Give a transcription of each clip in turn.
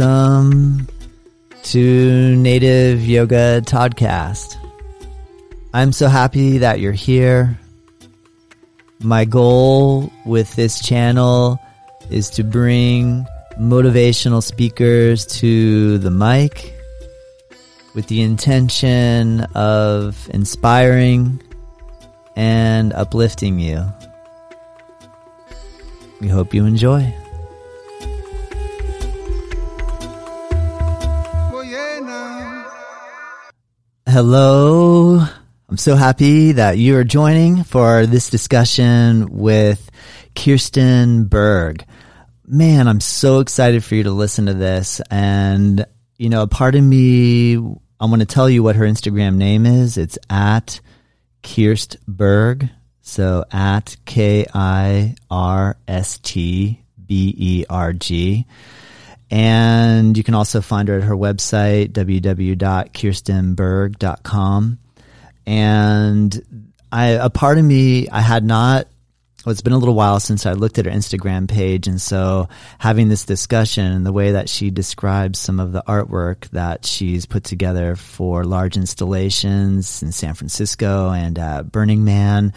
Welcome to Native Yoga Toddcast. I'm so happy that you're here. My goal with this channel is to bring motivational speakers to the mic with the intention of inspiring and uplifting you. We hope you enjoy. Hello. I'm so happy that you are joining for this discussion with Kirsten Berg. Man, I'm so excited for you to listen to this. And, you know, a part of me, I want to tell you what her Instagram name is. It's at Kirst Berg. So at K I R S T B E R G. And you can also find her at her website, www.kirstenberg.com. And I, a part of me, I had not, well, it's been a little while since I looked at her Instagram page. And so having this discussion and the way that she describes some of the artwork that she's put together for large installations in San Francisco and at Burning Man,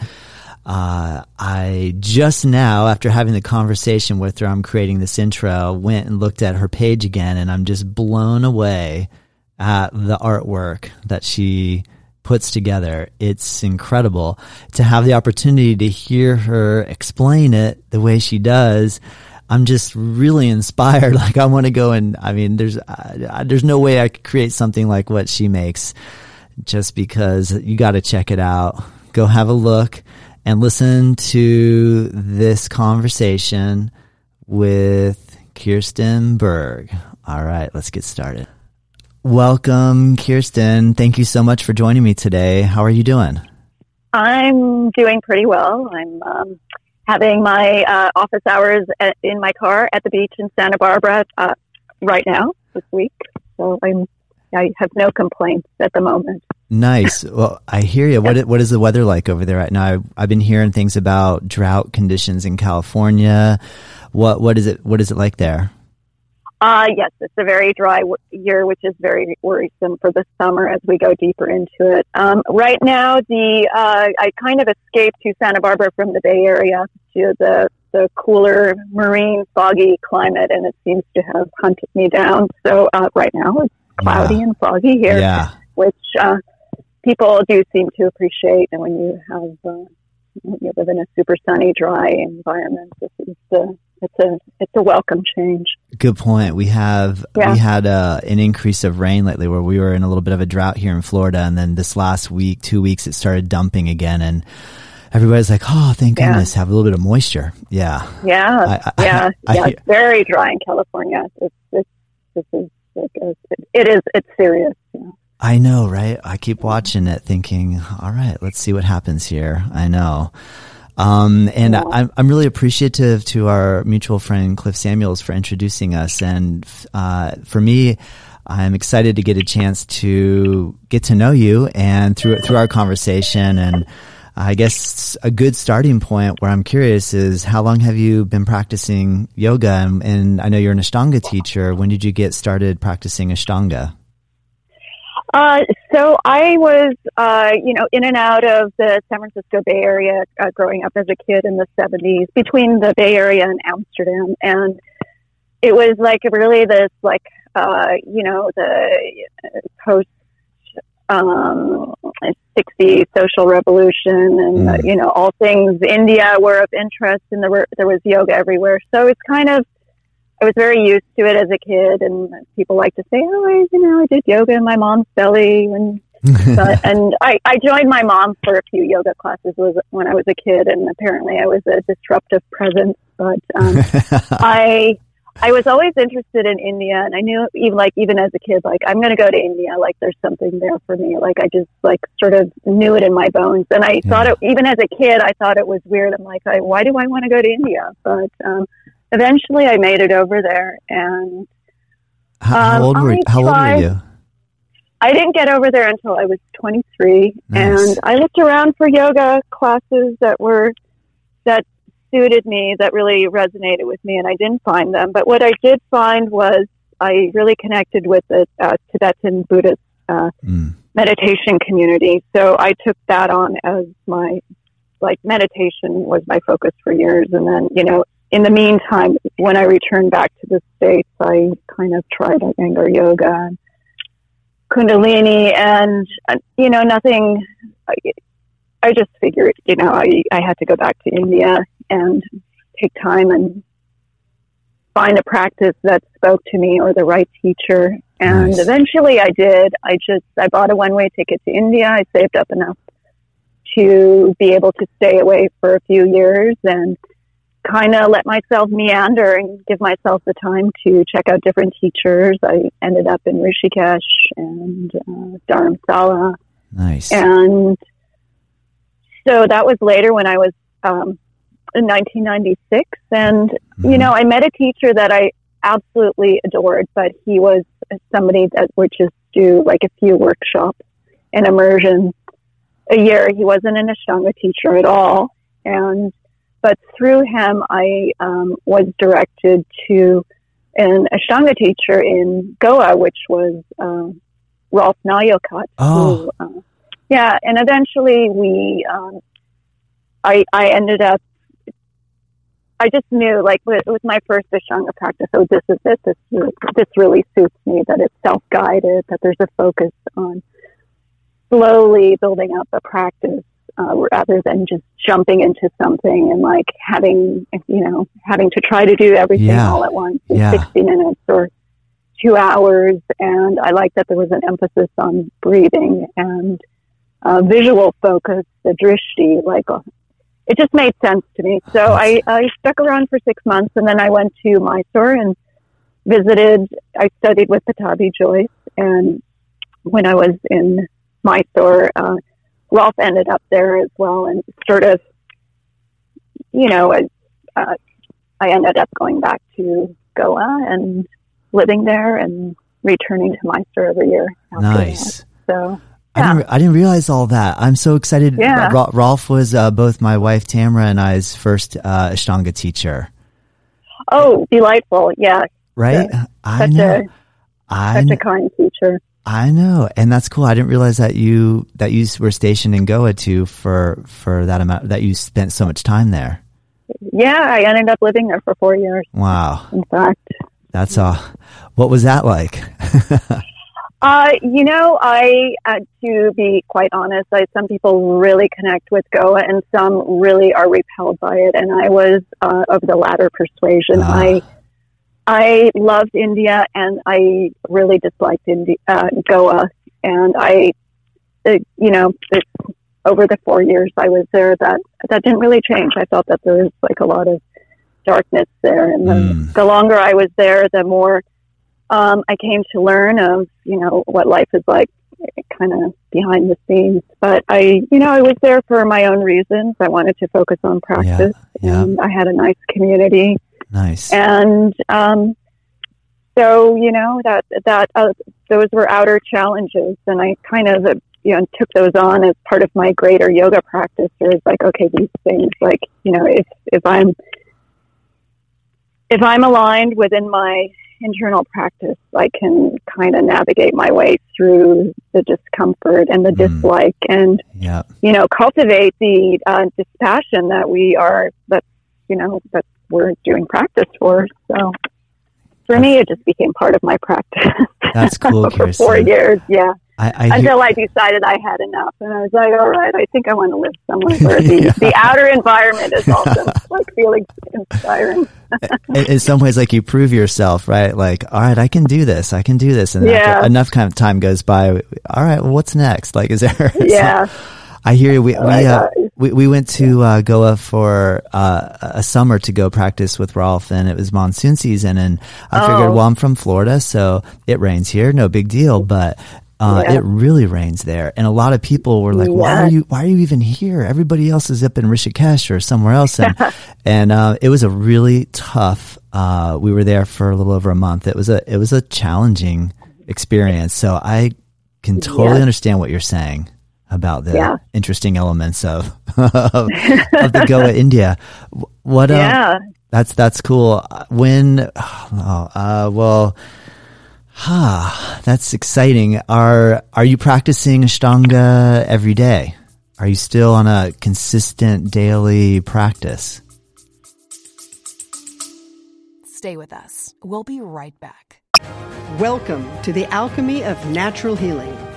uh, I just now, after having the conversation with her, I'm creating this intro, went and looked at her page again, and I'm just blown away at the artwork that she puts together. It's incredible to have the opportunity to hear her explain it the way she does. I'm just really inspired. Like I want to go and I mean, there's uh, there's no way I could create something like what she makes, just because you got to check it out. Go have a look and listen to this conversation with Kirsten Berg. All right, let's get started. Welcome, Kirsten. Thank you so much for joining me today. How are you doing? I'm doing pretty well. I'm um, having my uh, office hours at, in my car at the beach in Santa Barbara uh, right now this week. So I'm I have no complaints at the moment. Nice. Well, I hear you. What what is the weather like over there right now? I've, I've been hearing things about drought conditions in California. What what is it? What is it like there? Uh, yes, it's a very dry w- year, which is very worrisome for the summer as we go deeper into it. Um, right now, the uh, I kind of escaped to Santa Barbara from the Bay Area to the the cooler, marine, foggy climate, and it seems to have hunted me down. So uh, right now, it's cloudy yeah. and foggy here, yeah. which uh, people do seem to appreciate. And when you have uh, when you live in a super sunny, dry environment, this is the it's a it's a welcome change. Good point. We have yeah. we had uh, an increase of rain lately, where we were in a little bit of a drought here in Florida, and then this last week, two weeks, it started dumping again, and everybody's like, "Oh, thank yeah. goodness, have a little bit of moisture." Yeah, yeah, I, I, yeah, I, yeah. it's very dry in California. It's, it's, this is it is it's serious. Yeah. I know, right? I keep watching it, thinking, "All right, let's see what happens here." I know. Um, and. I'm, I'm really appreciative to our mutual friend Cliff Samuels for introducing us. And uh, for me, I'm excited to get a chance to get to know you and through through our conversation. And I guess a good starting point where I'm curious is how long have you been practicing yoga? And, and I know you're an Ashtanga teacher. When did you get started practicing Ashtanga? Uh, so I was, uh, you know, in and out of the San Francisco Bay Area uh, growing up as a kid in the 70s between the Bay Area and Amsterdam. And it was like really this, like, uh, you know, the post um, 60s social revolution and, mm. you know, all things India were of interest and there, were, there was yoga everywhere. So it's kind of, I was very used to it as a kid, and people like to say, "Oh, I, you know, I did yoga in my mom's belly." And but, and I, I joined my mom for a few yoga classes was when I was a kid, and apparently I was a disruptive presence. But um, I I was always interested in India, and I knew even like even as a kid, like I'm going to go to India. Like there's something there for me. Like I just like sort of knew it in my bones, and I yeah. thought it even as a kid. I thought it was weird. I'm like, I, why do I want to go to India? But um, eventually I made it over there and how, how um, old were how old were you? I didn't get over there until I was 23 nice. and I looked around for yoga classes that were that suited me that really resonated with me and I didn't find them but what I did find was I really connected with the uh, Tibetan Buddhist uh, mm. meditation community. So I took that on as my like meditation was my focus for years, and then you know in the meantime, when I returned back to the States, I kind of tried Iyengar yoga and Kundalini and, you know, nothing. I, I just figured, you know, I, I had to go back to India and take time and find a practice that spoke to me or the right teacher. And nice. eventually I did. I just, I bought a one way ticket to India. I saved up enough to be able to stay away for a few years and kind of let myself meander and give myself the time to check out different teachers. I ended up in Rishikesh and uh, Dharamsala. Nice. And so that was later when I was um, in 1996. And, mm-hmm. you know, I met a teacher that I absolutely adored, but he was somebody that would just do like a few workshops and immersion a year. He wasn't an Ashtanga teacher at all. And but through him, I um, was directed to an Ashtanga teacher in Goa, which was uh, Rolf Naujokat. Oh. Who, uh, yeah, and eventually we, um, I, I ended up, I just knew, like, it was my first Ashtanga practice. oh, this is it. This, this really suits me. That it's self-guided. That there's a focus on slowly building up a practice uh, rather than just jumping into something and like having, you know, having to try to do everything yeah. all at once in yeah. 60 minutes or two hours. And I like that there was an emphasis on breathing and uh, visual focus, the drishti, like uh, it just made sense to me. So I, I stuck around for six months and then I went to Mysore and visited, I studied with Pattabhi Jois And when I was in Mysore, uh, Rolf ended up there as well, and sort of, you know, uh, I ended up going back to Goa and living there and returning to Mysore every year. Nice. That. So. Yeah. I, didn't, I didn't realize all that. I'm so excited. Yeah. Rolf was uh, both my wife Tamara and I's first uh, Ashtanga teacher. Oh, delightful! Yeah, right. I know. A, I such a kind teacher. I know, and that's cool. I didn't realize that you that you were stationed in Goa too for for that amount that you spent so much time there. Yeah, I ended up living there for four years. Wow! In fact, that's all. What was that like? uh, you know, I uh, to be quite honest, I, some people really connect with Goa, and some really are repelled by it. And I was uh, of the latter persuasion. Ah. I I loved India and I really disliked India, uh, Goa. And I, uh, you know, it, over the four years I was there, that that didn't really change. I felt that there was like a lot of darkness there, and the, mm. the longer I was there, the more um, I came to learn of you know what life is like, kind of behind the scenes. But I, you know, I was there for my own reasons. I wanted to focus on practice, yeah, yeah. and I had a nice community. Nice. And um, so, you know, that that uh, those were outer challenges, and I kind of uh, you know took those on as part of my greater yoga practice. There's like, okay, these things, like you know, if if I'm if I'm aligned within my internal practice, I can kind of navigate my way through the discomfort and the mm. dislike, and yeah. you know, cultivate the uh, dispassion that we are that you know that we're doing practice for. So for me, it just became part of my practice. That's cool, for four years. Yeah. I, I Until hear... I decided I had enough, and I was like, "All right, I think I want to live somewhere where the, yeah. the outer environment is also like feeling inspiring." in, in, some ways, like you prove yourself, right? Like, all right, I can do this. I can do this, and yeah. enough kind of time goes by. All right, well, what's next? Like, is there? Yeah. I hear you. We, oh we, uh, we, we went to uh, Goa for uh, a summer to go practice with Rolf, and it was monsoon season. And I oh. figured, well, I'm from Florida, so it rains here, no big deal. But uh, yeah. it really rains there, and a lot of people were like, "Why are you? Why are you even here? Everybody else is up in Rishikesh or somewhere else." And and uh, it was a really tough. Uh, we were there for a little over a month. It was a it was a challenging experience. So I can totally understand what you're saying about the yeah. interesting elements of of, of the Goa India. What? Uh, yeah, that's that's cool. When? Oh, uh, well, Ah, that's exciting. Are are you practicing Ashtanga every day? Are you still on a consistent daily practice? Stay with us. We'll be right back. Welcome to the Alchemy of Natural Healing.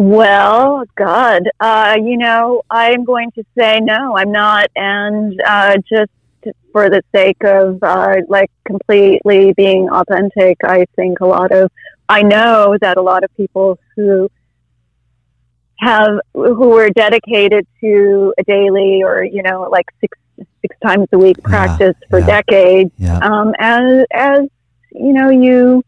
Well, God, uh, you know, I'm going to say no, I'm not. And uh, just for the sake of uh, like completely being authentic, I think a lot of, I know that a lot of people who have, who are dedicated to a daily or, you know, like six, six times a week practice yeah, for yeah, decades, yeah. um, as, as, you know, you,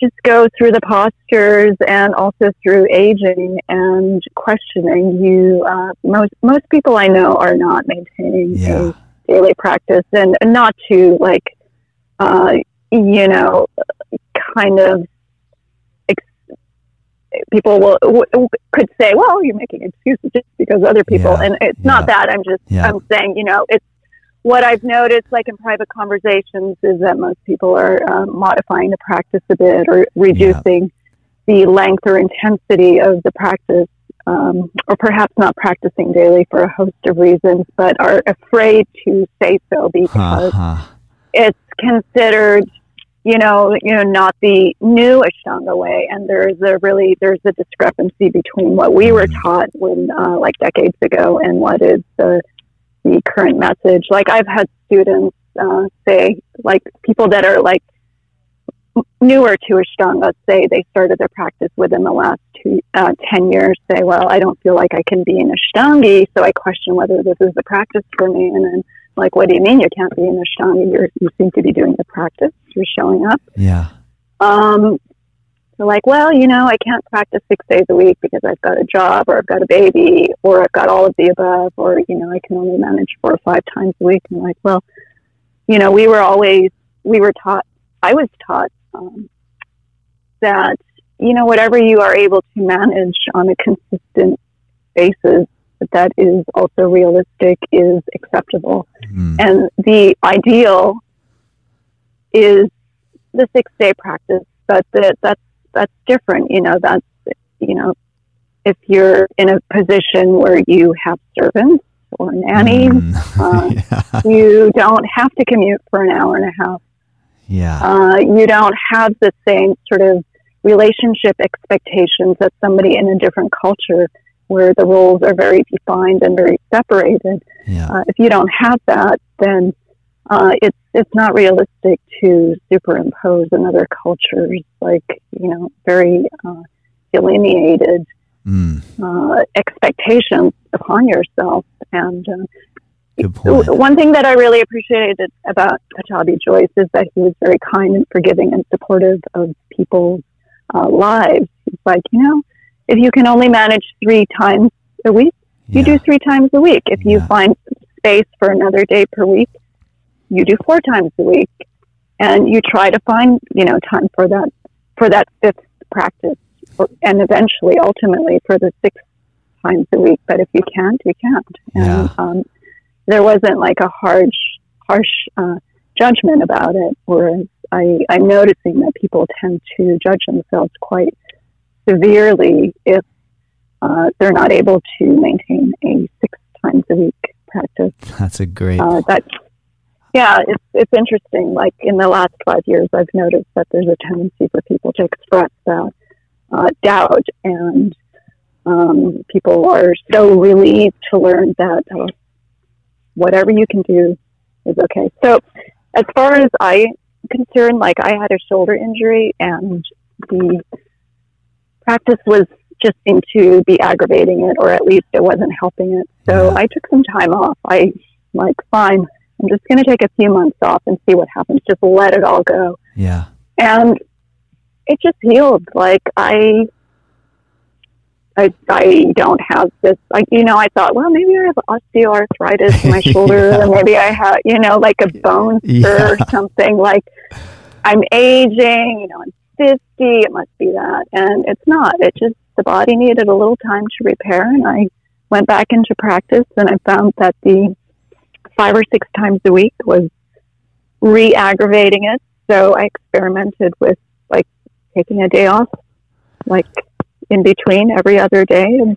just go through the postures and also through aging and questioning. You uh, most most people I know are not maintaining Yeah. a daily practice, and not to like uh, you know kind of. People will w- could say, "Well, you're making excuses just because other people," Yeah, and it's yeah, not that. I'm just yeah. I'm saying, you know, it's what I've noticed, like in private conversations, is that most people are um, modifying the practice a bit or reducing the length or intensity of the practice, um, or perhaps not practicing daily for a host of reasons, but are afraid to say so because Uh-huh. it's considered, you know, you know, not the new Ashtanga way, and there's a really there's a discrepancy between what we were Mm. taught when, uh, like decades ago, and what is the the current message. Like I've had students uh, say, like people that are like newer to Ashtanga say they started their practice within the last two, uh, 10 years say, well, I don't feel like I can be an Ashtangi, so I question whether this is the practice for me. And then like, what do you mean you can't be an Ashtangi? You're, you seem to be doing the practice. You're showing up. Yeah. Um, they're like, well, you know, I can't practice six days a week because I've got a job or I've got a baby or I've got all of the above or, you know, I can only manage four or five times a week. And I'm like, well, you know, we were always, we were taught, I was taught um, that, you know, whatever you are able to manage on a consistent basis, that that is also realistic, is acceptable. Mm. And the ideal is the six day practice, but that that's that's different. You know, that's you know, if you're in a position where you have servants or nannies, Mm. uh, yeah. you don't have to commute for an hour and a half. Yeah. Uh, you don't have the same sort of relationship expectations that somebody in a different culture where the roles are very defined and very separated Yeah. uh, if you don't have that, then uh, it's it's not realistic to superimpose another culture's like you know very uh, delineated Mm. uh, expectations upon yourself. And uh, one thing that I really appreciated about Pattabhi Jois is that he was very kind and forgiving and supportive of people's uh, lives. He's like, you know, if you can only manage three times a week you Yeah. do three times a week. If you find space for another day per week, you do four times a week, and you try to find you know time for that for that fifth practice, or, and eventually, ultimately, for the sixth times a week. But if you can't, you can't. And Yeah. um, there wasn't like a harsh harsh uh, judgment about it. Whereas I, I'm noticing that people tend to judge themselves quite severely if uh, they're not able to maintain a six times a week practice. That's a great. Uh, that's yeah, it's it's interesting. Like in the last five years, I've noticed that there's a tendency for people to express that uh, doubt, and um, people are so relieved to learn that uh, whatever you can do is okay. So, as far as I'm concerned, like I had a shoulder injury, and the practice was just seemed to be aggravating it, or at least it wasn't helping it. So I took some time off. I like fine. I'm just going to take a few months off and see what happens. Just let it all go. Yeah. And it just healed. Like I, I, I don't have this, like, you know, I thought, well, maybe I have osteoarthritis in my shoulder, Yeah. or maybe I have, you know, like a bone spur Yeah. or something. Like I'm aging, you know, I'm 50, it must be that. And it's not. It just, the body needed a little time to repair. And I went back into practice and I found that the five or six times a week was re aggravating it. So I experimented with like taking a day off, like in between every other day. And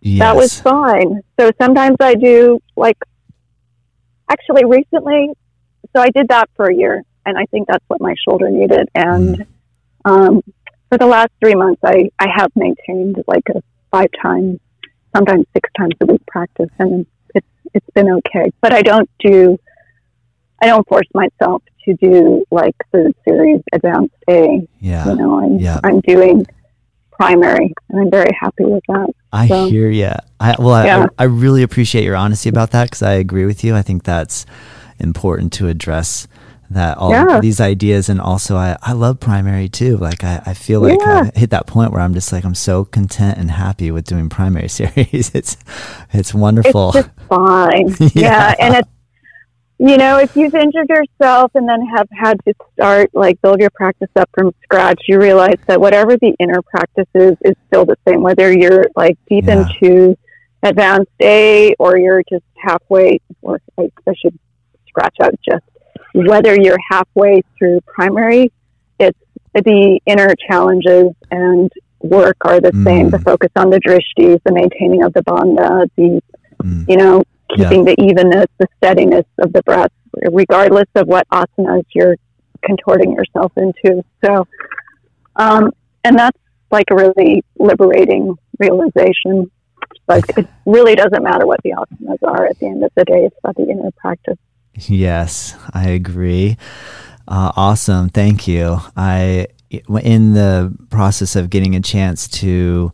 Yes. that was fine. So sometimes I do like actually recently. So I did that for a year, and I think that's what my shoulder needed. And um, for the last three months, I I have maintained like a five times, sometimes six times a week practice, and it's been okay. But I don't do. I don't force myself to do like the series advanced A. yeah. You know, I'm Yeah. I'm doing primary, and I'm very happy with that. I So- hear you. I well, I, Yeah. I, I really appreciate your honesty about that because I agree with you. I think that's important to address that all Yeah. these ideas, and also I, I love primary too. Like I, I feel like Yeah. I hit that point where I'm just like I'm so content and happy with doing primary series. It's it's wonderful. It's just fine. Yeah. yeah. And it's, you know, if you've injured yourself and then have had to start, like, build your practice up from scratch, you realize that whatever the inner practice is, is still the same, whether you're, like, deep into advanced A or you're just halfway, or I, I should scratch out just whether you're halfway through primary, it's the inner challenges and work are the same. Mm. The focus on the drishtis, the maintaining of the bandha, the Mm. you know, Yeah. keeping the evenness, the steadiness of the breath, regardless of what asanas you're contorting yourself into. So, um, and that's like a really liberating realization. Like it really doesn't matter what the asanas are at the end of the day. It's about the inner practice. Yes, I agree. Uh, awesome. Thank you. I, in the process of getting a chance to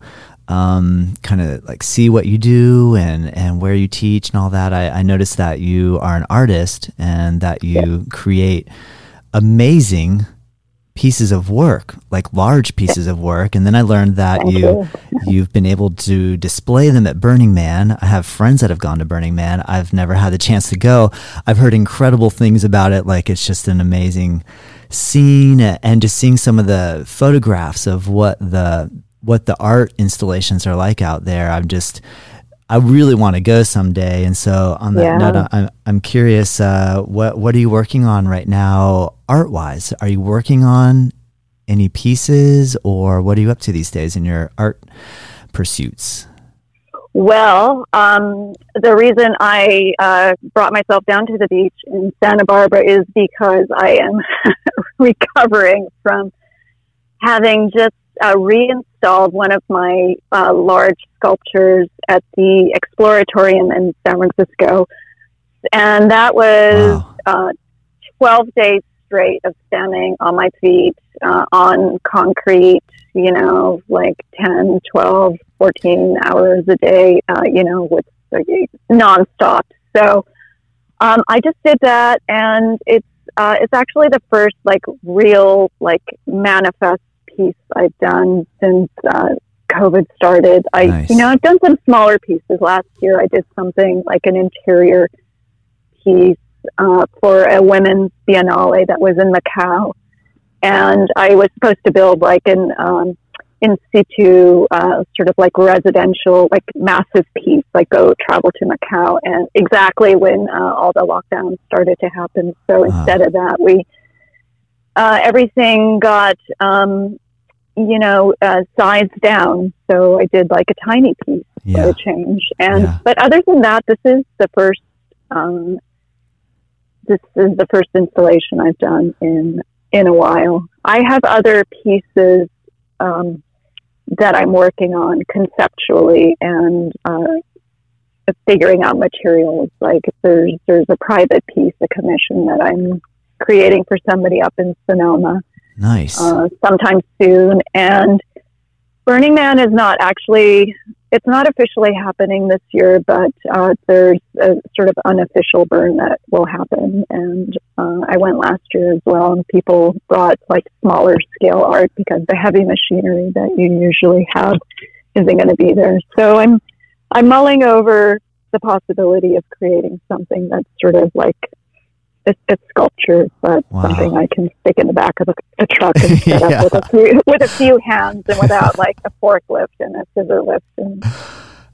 um, kind of like see what you do and, and where you teach and all that, I, I noticed that you are an artist and that you create amazing pieces of work, like large pieces of work. And then I learned that Thank you, you. you've been able to display them at Burning Man. I have friends that have gone to Burning Man. I've never had the chance to go. I've heard incredible things about it. Like it's just an amazing scene and just seeing some of the photographs of what the, what the art installations are like out there. I'm just, I really want to go someday. And so on that Yeah. note, I'm, I'm curious, uh, what, what are you working on right now art wise? Are you working on any pieces or what are you up to these days in your art pursuits? Well, um, the reason I uh, brought myself down to the beach in Santa Barbara is because I am recovering from having just uh, reinstalled one of my uh, large sculptures at the Exploratorium in San Francisco. And that was Wow. uh, 12 days straight of standing on my feet uh, on concrete, you know, like 10, 12, 14 hours a day, uh, you know, with like, nonstop. So um, I just did that, and it's uh, it's actually the first like real like manifest piece I've done since uh, COVID started. I Nice. you know I've done some smaller pieces. Last year I did something like an interior piece uh, for a women's biennale that was in Macau, and I was supposed to build like an um, in situ uh, sort of like residential, like massive piece, like go travel to Macau, and exactly when uh, all the lockdowns started to happen. So Wow. instead of that, we uh, everything got um, you know uh, sized down. So I did like a tiny piece Yeah. change, and Yeah. but other than that, this is the first. Um, this is the first installation I've done in in a while. I have other pieces um, that I'm working on conceptually and uh, figuring out materials. Like there's there's a private piece, a commission that I'm creating for somebody up in Sonoma Nice. uh, sometime soon. And Burning Man is not actually, it's not officially happening this year, but uh, there's a sort of unofficial burn that will happen. And uh, I went last year as well, and people brought like smaller scale art because the heavy machinery that you usually have isn't going to be there. So I'm I'm mulling over the possibility of creating something that's sort of like it's, it's sculpture, but Wow. something I can stick in the back of a, a truck and set Yeah. up with a few with a few hands and without like a forklift and a scissor lift and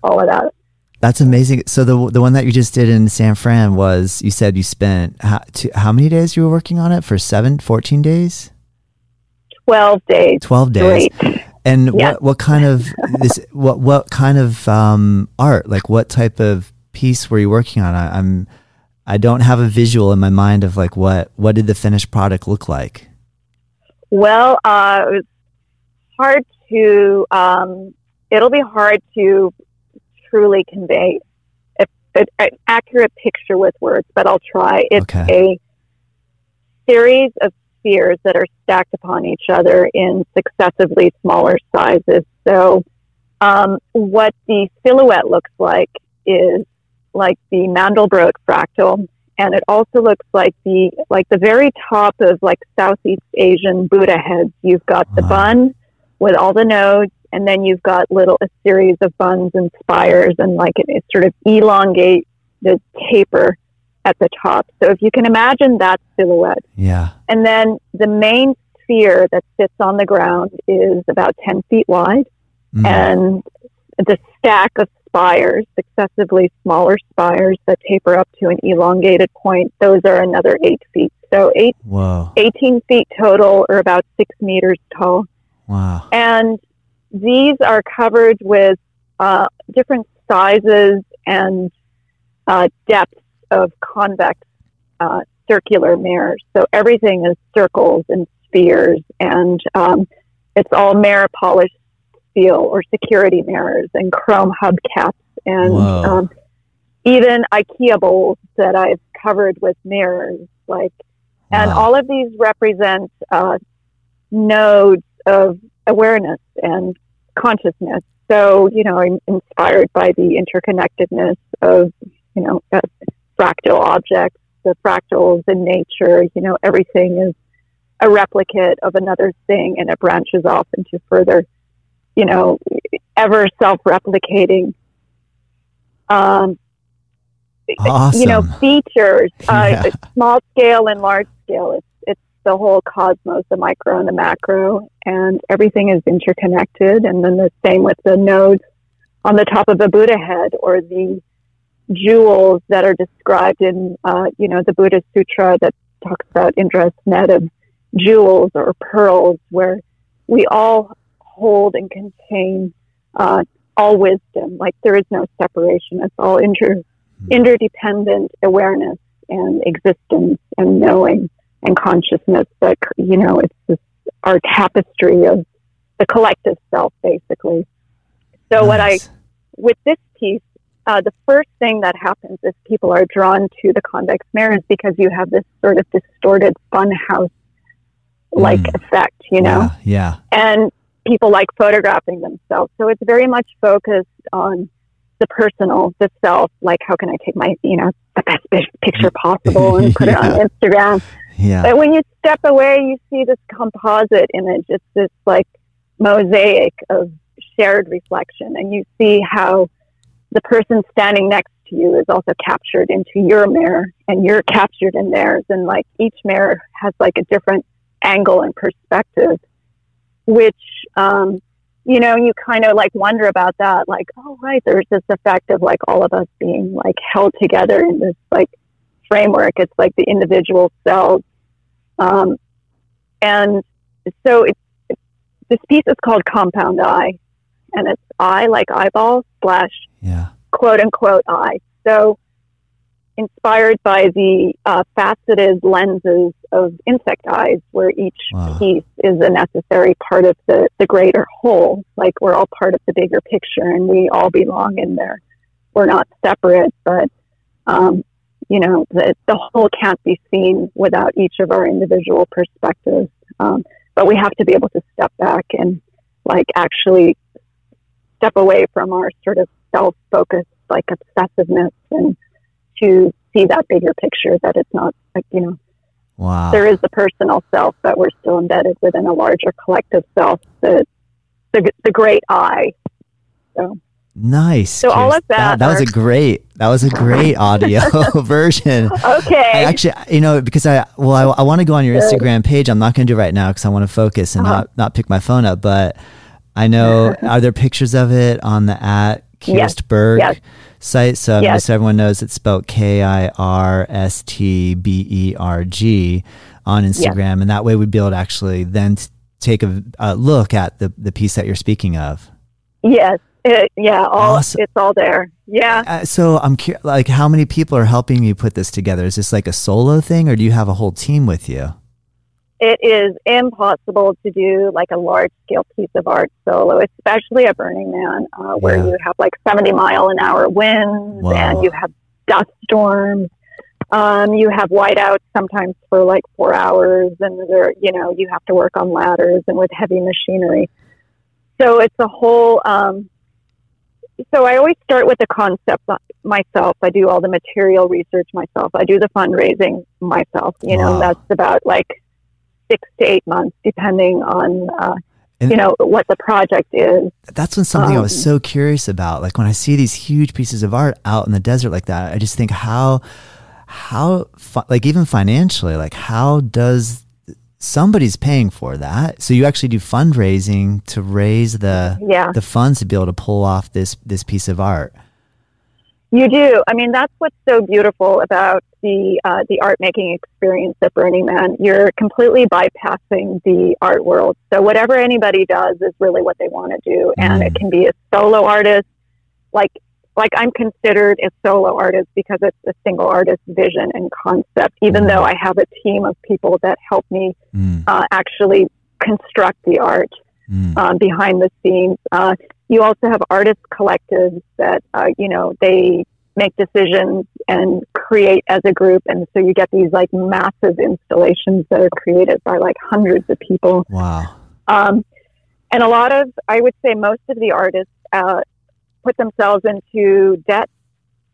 all of that. That's amazing. So the the one that you just did in San Fran was you said you spent how, two, how many days you were working on it for seven, 14 days, Twelve days. 12 days. Great. And Yeah. what what kind of this what what kind of um, art like what type of piece were you working on? I, I'm I don't have a visual in my mind of like what what did the finished product look like? Well, uh, it was hard to. Um, it'll be hard to truly convey a, a, an accurate picture with words, but I'll try. It's Okay. a series of spheres that are stacked upon each other in successively smaller sizes. So, um, what the silhouette looks like is like the Mandelbrot fractal, and it also looks like the like the very top of like Southeast Asian Buddha heads. You've got the Wow. bun with all the nodes, and then you've got little a series of buns and spires, and like it, it sort of elongate the taper at the top. So if you can imagine that silhouette, Yeah. and then the main sphere that sits on the ground is about 10 feet wide, Mm. and the stack of spires, successively smaller spires that taper up to an elongated point, those are another eight feet. So eight, Whoa. 18 feet total, or about six meters tall. Wow. And these are covered with uh, different sizes and uh, depths of convex uh, circular mirrors. So everything is circles and spheres, and um, it's all mirror polished or security mirrors and chrome hubcaps and um, even IKEA bowls that I've covered with mirrors. Like, and Wow. all of these represent uh, nodes of awareness and consciousness. So, you know, I'm inspired by the interconnectedness of, you know, uh, fractal objects, the fractals in nature. You know, everything is a replicate of another thing and it branches off into further, you know, ever self replicating. Um, Awesome. you know, features, uh, Yeah. small scale and large scale. It's it's the whole cosmos, the micro and the macro, and everything is interconnected. And then the same with the nodes on the top of a Buddha head or the jewels that are described in, uh, you know, the Buddha Sutra that talks about Indra's net of jewels or pearls, where we all hold and contain uh, all wisdom. Like there is no separation. It's all inter interdependent awareness and existence and knowing and consciousness that you know it's this our tapestry of the collective self basically so what i with this piece uh, the first thing that happens is people are drawn to the convex mirrors because you have this sort of distorted funhouse like Mm. effect you know Yeah. and people like photographing themselves. So it's very much focused on the personal, the self. Like, how can I take my, you know, the best picture possible and put it on Instagram? Yeah. But when you step away, you see this composite image. It's this like mosaic of shared reflection, and you see how the person standing next to you is also captured into your mirror, and you're captured in theirs. And like each mirror has like a different angle and perspective, which um, you know you kind of like wonder about that. Like, oh right, there's this effect of like all of us being like held together in this like framework. It's like the individual cells. Um, and so it's, it's, this piece is called Compound Eye, and it's eye like eyeball slash Yeah. quote unquote eye. So inspired by the uh, faceted lenses of insect eyes, where each Wow. piece is a necessary part of the, the greater whole. Like we're all part of the bigger picture and we all belong in there. We're not separate, but, um, you know, the, the whole can't be seen without each of our individual perspectives. Um, but we have to be able to step back and like actually step away from our sort of self-focused like obsessiveness and to see that bigger picture that it's not like, you know, Wow. there is the personal self, but we're still embedded within a larger collective self, the, the, the great I. So, Nice. So all of that That, was a great. That was a great audio version. okay. I actually, you know, because I well, I, I want to go on your Good. Instagram page. I'm not going to do it right now because I want to focus and Uh-huh. not not pick my phone up. But I know, are there pictures of it on the at. Kirstberg Yes. site? So Yes. just so everyone knows, it's spelled K I R S T B E R G on Instagram, and that way we'd be able to actually then t- take a, a look at the the piece that you're speaking of. yes. It, yeah. All, Awesome. It's all there. Yeah. Uh, so I'm curious, like, how many people are helping you put this together? Is this like a solo thing, or do you have a whole team with you? It is impossible to do like a large scale piece of art solo, especially at Burning Man, uh, where Yeah. you have like 70 mile an hour winds Wow. and you have dust storms. Um, you have whiteouts sometimes for like four hours, and there, you know, you have to work on ladders and with heavy machinery. So it's a whole. Um, so I always start with the concept myself. I do all the material research myself. I do the fundraising myself. You know, that's about like six to eight months, depending on uh, And- you know what the project is. That's when something I was Um, so curious about. Like when I see these huge pieces of art out in the desert like that, I just think how, how, like even financially, like how does somebody's paying for that? So you actually do fundraising to raise the Yeah, the funds to be able to pull off this this piece of art. You do. I mean, that's what's so beautiful about the uh, the art making experience at Burning Man. You're completely bypassing the art world. So whatever anybody does is really what they want to do, and it Mm. can be a solo artist, like like I'm considered a solo artist because it's a single artist vision and concept. Even Mm. though I have a team of people that help me Mm, uh, actually construct the art. mm, um, behind the scenes. Uh, you also have artist collectives that, uh, you know, they make decisions and create as a group. And so you get these like massive installations that are created by like hundreds of people. wow. Um, and a lot of, I would say most of the artists uh, put themselves into debt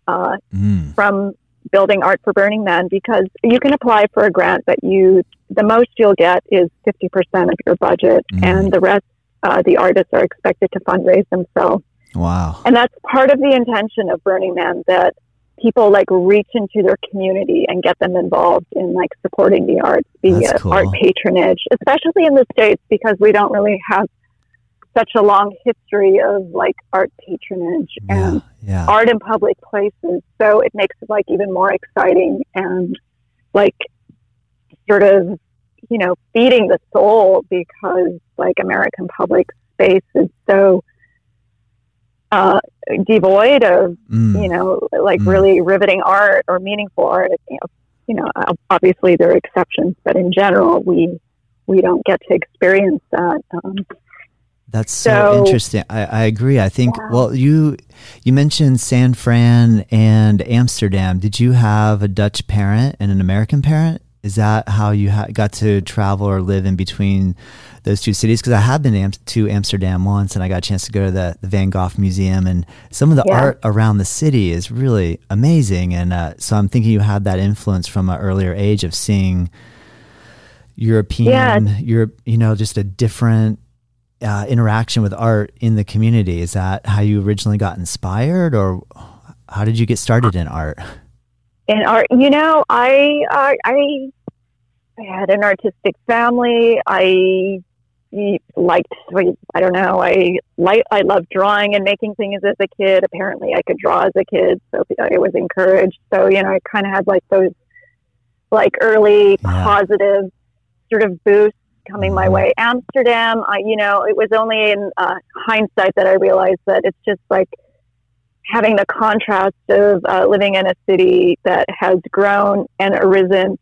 uh, Mm, from building art for Burning Man because you can apply for a grant, but you the most you'll get is fifty percent of your budget, Mm. and the rest uh, the artists are expected to fundraise themselves. wow. And that's part of the intention of Burning Man that people like reach into their community and get them involved in like supporting the arts That's cool. art patronage, especially in the states because we don't really have such a long history of like art patronage Yeah, and yeah. art in public places. So it makes it like even more exciting and like sort of, you know, feeding the soul because like American public space is so uh, devoid of, Mm. you know, like Mm. really riveting art or meaningful art. You know, you know, obviously there are exceptions, but in general, we we don't get to experience that. Um, That's so, So- interesting. I, I agree. I think. Yeah. Well, you you mentioned San Fran and Amsterdam. Did you have a Dutch parent and an American parent? Is that how you ha- got to travel or live in between those two cities? Because I have been am- to Amsterdam once, and I got a chance to go to the, the Van Gogh Museum, and some of the Yeah. art around the city is really amazing. And uh, so I'm thinking you had that influence from an earlier age of seeing European, Europe, you know, just a different uh, interaction with art in the community. Is that how you originally got inspired, or how did you get started in art? In art you know i i i had an artistic family i liked i don't know i like i loved drawing and making things as a kid apparently i could draw as a kid so i was encouraged so you know i kind of had like those like early Yeah. positive sort of boosts coming my Mhm. way amsterdam i you know it was only in uh, hindsight that i realized that it's just like having the contrast of uh, living in a city that has grown and arisen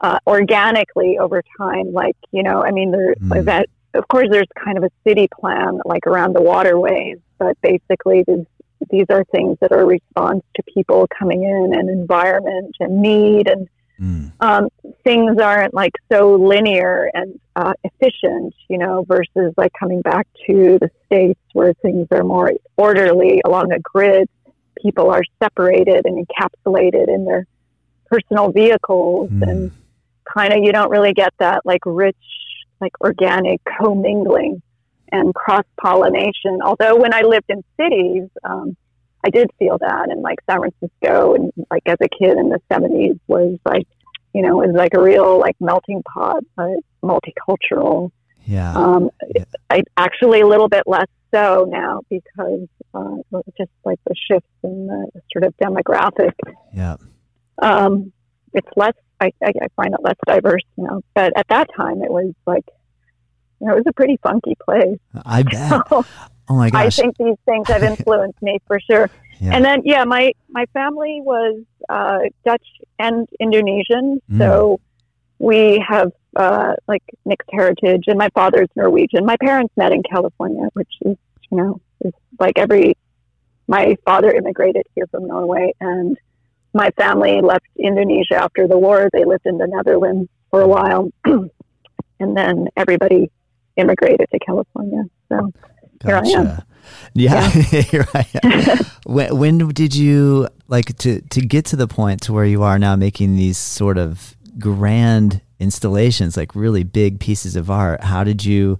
uh, organically over time. Like, you know, I mean, there, Mm. that, of course, there's kind of a city plan like around the waterways, but basically, these, these are things that are response to people coming in and environment and need and Mm, um, things aren't like so linear and uh, efficient, you know, versus like coming back to the states where things are more orderly along a grid. people are separated and encapsulated in their personal vehicles Mm. and kind of you don't really get that like rich like organic commingling and cross pollination although when i lived in cities um, i did feel that and like san francisco and like as a kid in the 70s was like you know it was like a real like melting pot multicultural Yeah. um, Yeah. I actually a little bit less so now because uh, just like the shifts in the sort of demographic, yeah. um, it's less. I, I I find it less diverse now, but at that time it was like, you know, it was a pretty funky place. I bet. So Oh my I think these things have influenced me for sure. Yeah. And then, yeah, my my family was uh, Dutch and Indonesian, Mm. so we have uh, like mixed heritage. And my father's Norwegian. My parents met in California, which is you know is like every. My father immigrated here from Norway, and my family left Indonesia after the war. They lived in the Netherlands for a while, and then everybody immigrated to California. So here I am. Gotcha. Yeah, here I am. when, when did you like to to get to the point to where you are now, making these sort of grand installations, like really big pieces of art? How did you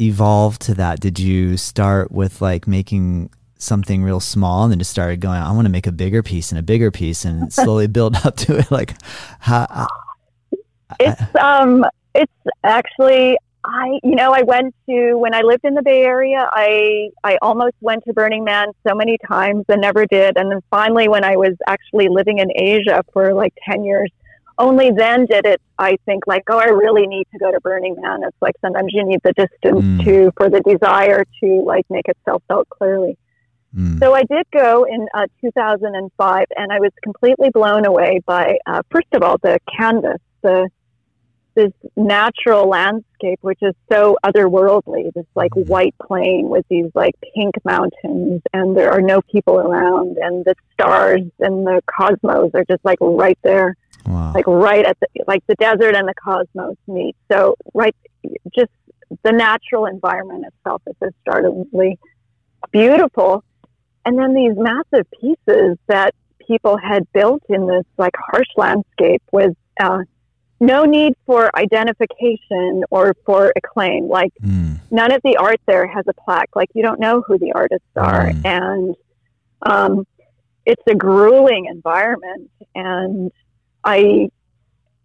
evolve to that? Did you start with like making something real small and then just started going, I want to make a bigger piece and a bigger piece and slowly build up to it? Like, how? It's um it's actually I you know I went to when I lived in the Bay Area I I almost went to Burning Man so many times and never did. And then finally when I was actually living in Asia for like 10 years only then did it I think like oh I really need to go to Burning Man. It's like sometimes you need the distance Mm. to for the desire to like make itself felt clearly. Mm, so I did go in uh, 2005, and I was completely blown away by, uh, first of all, the canvas, the this natural landscape, which is so otherworldly. This like white plain with these like pink mountains, and there are no people around, and the stars and the cosmos are just like right there wow. like right at the like the desert and the cosmos meet. So right, just the natural environment itself is just startlingly beautiful. And then these massive pieces that people had built in this like harsh landscape with uh, no need for identification or for acclaim. Like Mm, none of the art there has a plaque. Like you don't know who the artists are, Mm. and um, it's a grueling environment. And I,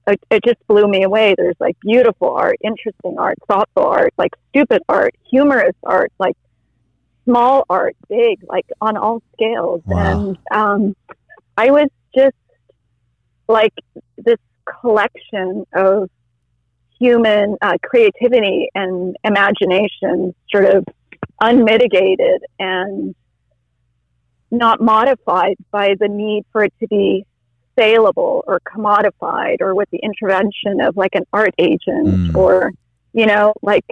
it, it just blew me away. There's like beautiful art, interesting art, thoughtful art, like stupid art, humorous art, like small art, big, like on all scales. Wow. And um, I was just like this collection of human uh, creativity and imagination, sort of unmitigated and not modified by the need for it to be saleable or commodified or with the intervention of like an art agent Mm. or, you know, like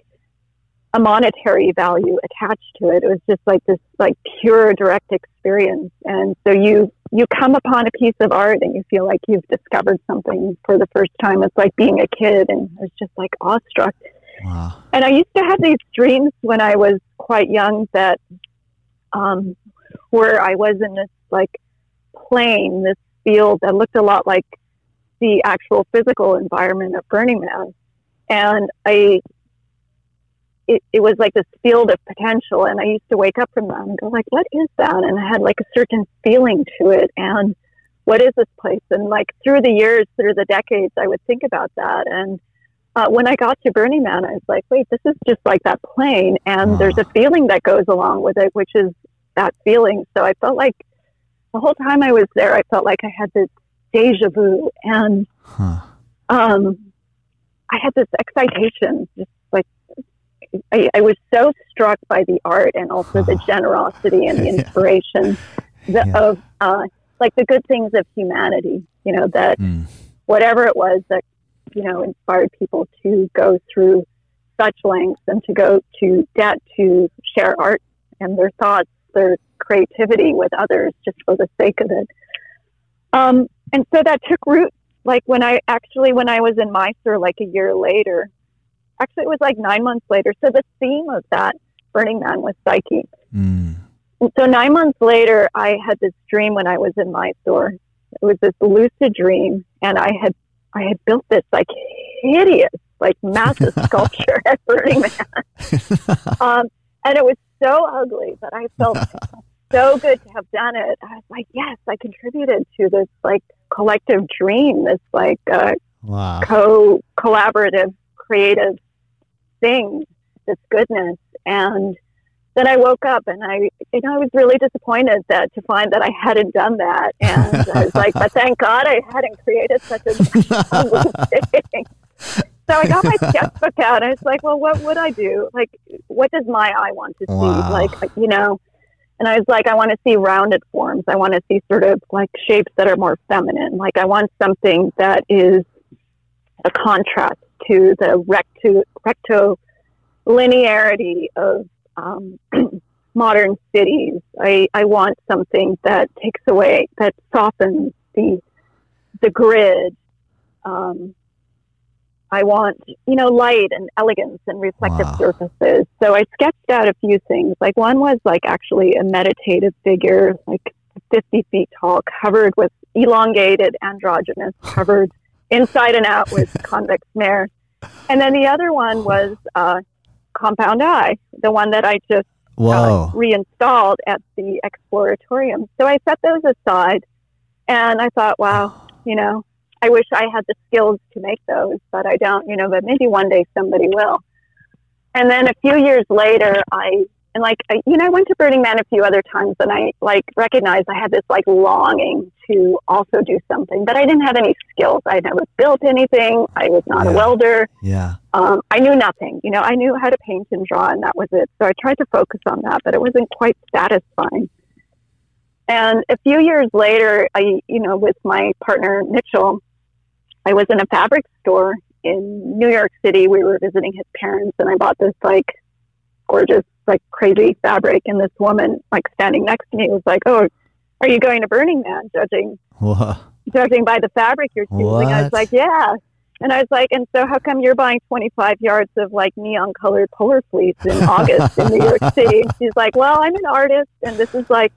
a monetary value attached to it. It was just like this like pure direct experience. And so you you come upon a piece of art and you feel like you've discovered something for the first time. It's like being a kid and I was just like awestruck. wow. And I used to have these dreams when I was quite young that um, where I was in this like plane, this field that looked a lot like the actual physical environment of Burning Man. And I, it, it was like this field of potential. And I used to wake up from that and go like, what is that? And I had like a certain feeling to it. And what is this place? And like through the years, through the decades, I would think about that. And uh, when I got to Burning Man, I was like, wait, this is just like that plane. And Wow. there's a feeling that goes along with it, which is that feeling. So I felt like the whole time I was there, I felt like I had this deja vu. And Huh. um, I had this excitation, just I, I was so struck by the art and also the generosity and the Yeah. inspiration the, Yeah. of uh, like the good things of humanity. You know that Mm, whatever it was that you know inspired people to go through such lengths and to go to debt to share art and their thoughts, their creativity with others just for the sake of it. Um, and so that took root. Like when I actually, when I was in Mysore, like a year later, actually it was like nine months later. So the theme of that Burning Man was psyche mm, so nine months later, I had this dream when I was in Mysore. It was this lucid dream, and I had I had built this like hideous, like massive sculpture at Burning Man, um, and it was so ugly, but I felt so good to have done it. I was like, yes, I contributed to this like collective dream, this like uh, wow. co collaborative creative thing, this goodness, and then I woke up and I, you know, I was really disappointed that to find that I hadn't done that. And I was like, but thank God I hadn't created such a thing. So I got my sketchbook out and it's like, well, what would I do? Like, what does my eye want to see? Wow. Like, you know, and I was like, I want to see rounded forms. I want to see sort of like shapes that are more feminine. Like, I want something that is a contrast to the recto, recto linearity of um, modern cities. I, I want something that takes away, that softens the the grid. Um, I want, you know, light and elegance and reflective Wow. surfaces. So I sketched out a few things. Like one was like actually a meditative figure, like 50 feet tall, covered with elongated androgynous, covered inside and out with convex mare. And then the other one was uh, compound eye, the one that I just uh, reinstalled at the exploratorium. So I set those aside and I thought, wow, you know, I wish I had the skills to make those, but I don't, you know, but maybe one day somebody will. And then a few years later, I, and like, I, you know, I went to Burning Man a few other times and I like recognized I had this like longing to also do something, but I didn't have any skills. I never built anything. I was not Yeah. a welder yeah. um, I knew nothing. You know, I knew how to paint and draw, and that was it. So I tried to focus on that, but it wasn't quite satisfying. And a few years later, I, you know, with my partner Mitchell, I was in a fabric store in New York City. We were visiting his parents, and I bought this like gorgeous, like crazy fabric. And this woman, like standing next to me, was like, "Oh, are you going to Burning Man?" Judging Whoa. judging by the fabric you're choosing. I was like, yeah. And I was like, and so how come you're buying 25 yards of like neon colored polar fleece in August in New York City? And she's like, well, I'm an artist and this is like,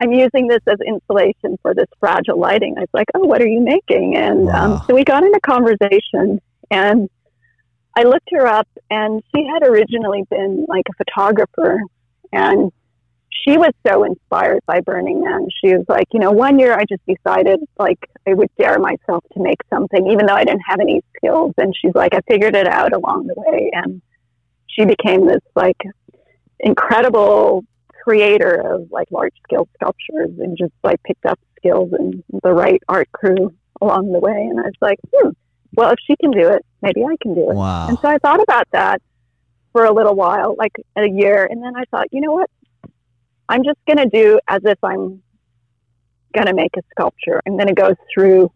I'm using this as insulation for this fragile lighting. I was like, oh, what are you making? And Wow. um, so we got in a conversation and I looked her up and she had originally been like a photographer and she was so inspired by Burning Man. She was like, you know, one year I just decided like I would dare myself to make something, even though I didn't have any skills. And she's like, I figured it out along the way. And she became this like incredible creator of like large scale sculptures and just like picked up skills and the right art crew along the way. And I was like, hmm, well, if she can do it, maybe I can do it. Wow. And so I thought about that for a little while, like a year. And then I thought, you know what? I'm just going to do as if I'm going to make a sculpture. I'm going to go through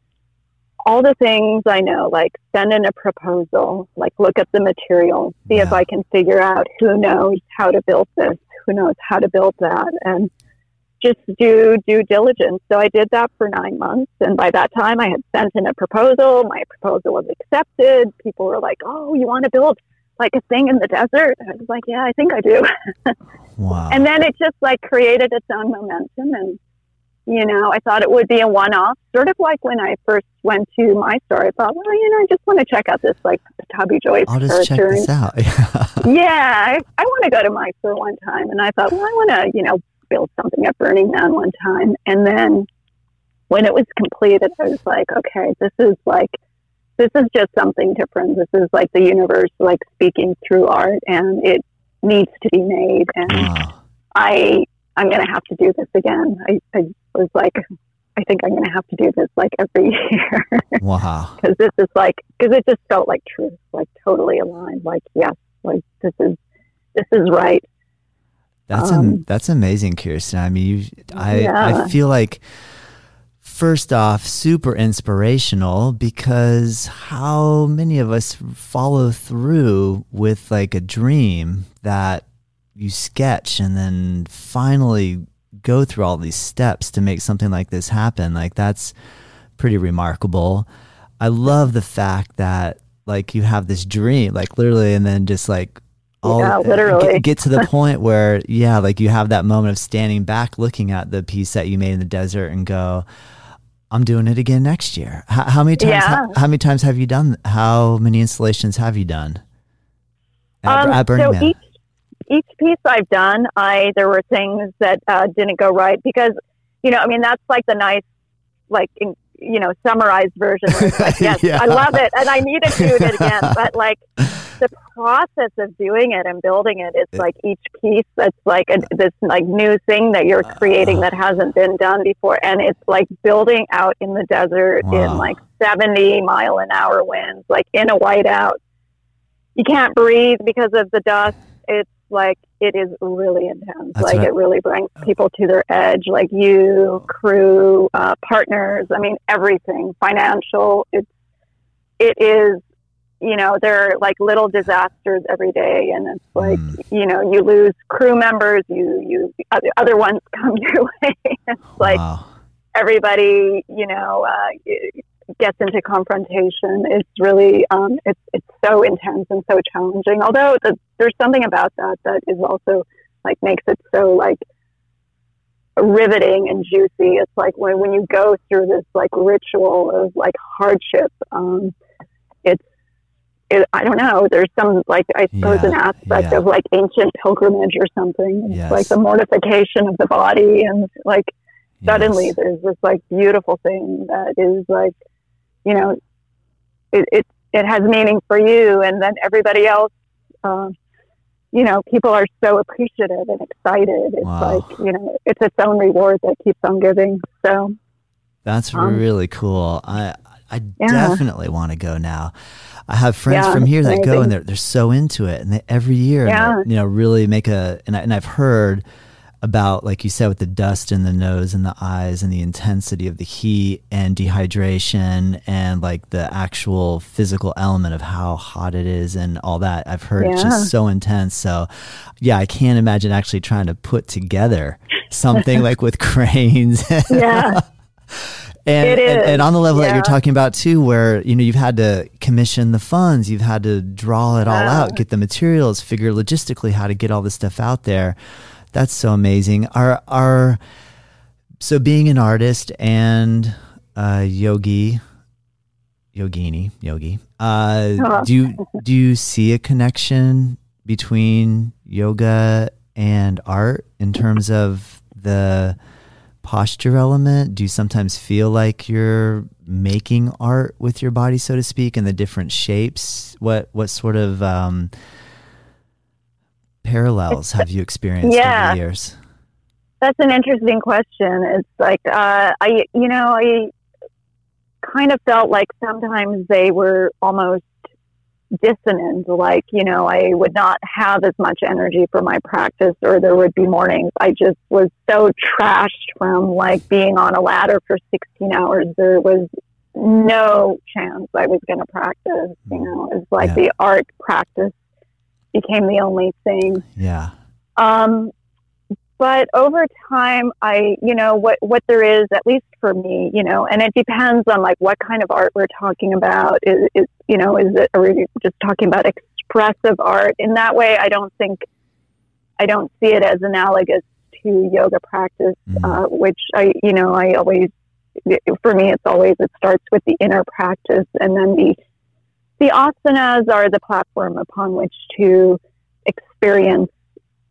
all the things I know, like send in a proposal, like look at the material, see if I can figure out who knows how to build this, who knows how to build that, and just do due diligence. So I did that for nine months. And by that time, I had sent in a proposal. My proposal was accepted. People were like, oh, you want to build like a thing in the desert? I was like, yeah, I think I do. Wow. And then it just like created its own momentum. And, you know, I thought it would be a one off, sort of like when I first went to Mysore. I thought, well, you know, I just want to check out this like Pattabhi Jois I'll just check this out. yeah, I, I want to go to my Mysore one time. And I thought, well, I want to, you know, build something at Burning Man one time. And then when it was completed, I was like, okay, this is like, this is just something different. This is like the universe, like speaking through art, and it needs to be made. And. I I'm gonna have to do this again. I, I was like, I think I'm gonna have to do this like every year Wow. because this is like because it just felt like truth, like totally aligned. Like yes, like this is this is right. That's Um, am- that's amazing, Kirsten. I mean, you, I Yeah. I feel like first off, super inspirational because how many of us follow through with like a dream that you sketch and then finally go through all these steps to make something like this happen? Like that's pretty remarkable. I love the fact that like you have this dream, like literally, and then just like all Yeah, uh, literally. get, get to the point where yeah like you have that moment of standing back looking at the piece that you made in the desert and go i'm doing it again next year how, how many times Yeah. how, how many times have you done how many installations have you done at, Um, at Burning so Man? each each piece I've done, I there were things that uh, didn't go right because you know, I mean, that's like the nice, like in, you know, summarized version. Like, yes, Yeah. I love it, and I need to do it again. But like the process of doing it and building it, it like each piece that's like a, this like new thing that you're creating that hasn't been done before, and it's like building out in the desert Wow. in like 70 mile an hour winds, like in a whiteout. You can't breathe because of the dust. It's like it is really intense. That's like I- it really brings people to their edge. Like you, crew, uh, partners. I mean, everything. Financial. It's it is. You know, there are like little disasters every day, and it's like Mm. you know, you lose crew members. You you other, other ones come your way. it's like wow. everybody, you know, uh, gets into confrontation. It's really, um, it's it's so intense and so challenging. Although the, there's something about that that is also like makes it so like riveting and juicy. It's like when when you go through this like ritual of like hardship, um, it's. It, I don't know. There's some like I suppose Yeah, an aspect yeah. of like ancient pilgrimage or something. It's Yes. like the mortification of the body and like suddenly Yes. there's this like beautiful thing that is like you know it it, it has meaning for you and then everybody else um, you know people are so appreciative and excited it's Wow. like you know it's its own reward that keeps on giving so That's Um, really cool. I I Yeah. definitely want to go now. I have friends Yeah, from here that go and they're they're so into it, and they every year, Yeah. you know, really make a. And I, and I've heard about like you said with the dust in the nose and the eyes and the intensity of the heat and dehydration and like the actual physical element of how hot it is and all that. I've heard it's just so intense. So, yeah, I can't imagine actually trying to put together something like with cranes. yeah And, and, and on the level that you're talking about too, where you know you've had to commission the funds, you've had to draw it all Yeah. out, get the materials, figure logistically how to get all this stuff out there. That's so amazing. Are are so being an artist and uh, yogi, yogini, yogi. Uh, Uh-huh. do you do you see a connection between yoga and art in terms of the posture element? Do you sometimes feel like you're making art with your body, so to speak, and the different shapes? What what sort of um, parallels have you experienced Yeah. over the years? That's an interesting question. It's like uh, I, you know, I kind of felt like sometimes they were almost dissonant. Like, you know, I would not have as much energy for my practice, or there would be mornings I just was so trashed from like being on a ladder for 16 hours. There was no chance I was going to practice. You know, it's like Yeah. the art practice became the only thing. Yeah. Um, but over time, I, you know, what, what there is, at least for me, you know, and it depends on like what kind of art we're talking about. Is, is you know, is it, are we just talking about expressive art? In that way, I don't think, I don't see it as analogous to yoga practice, Mm. uh, which I, you know, I always, for me, it's always, it starts with the inner practice and then the, the asanas are the platform upon which to experience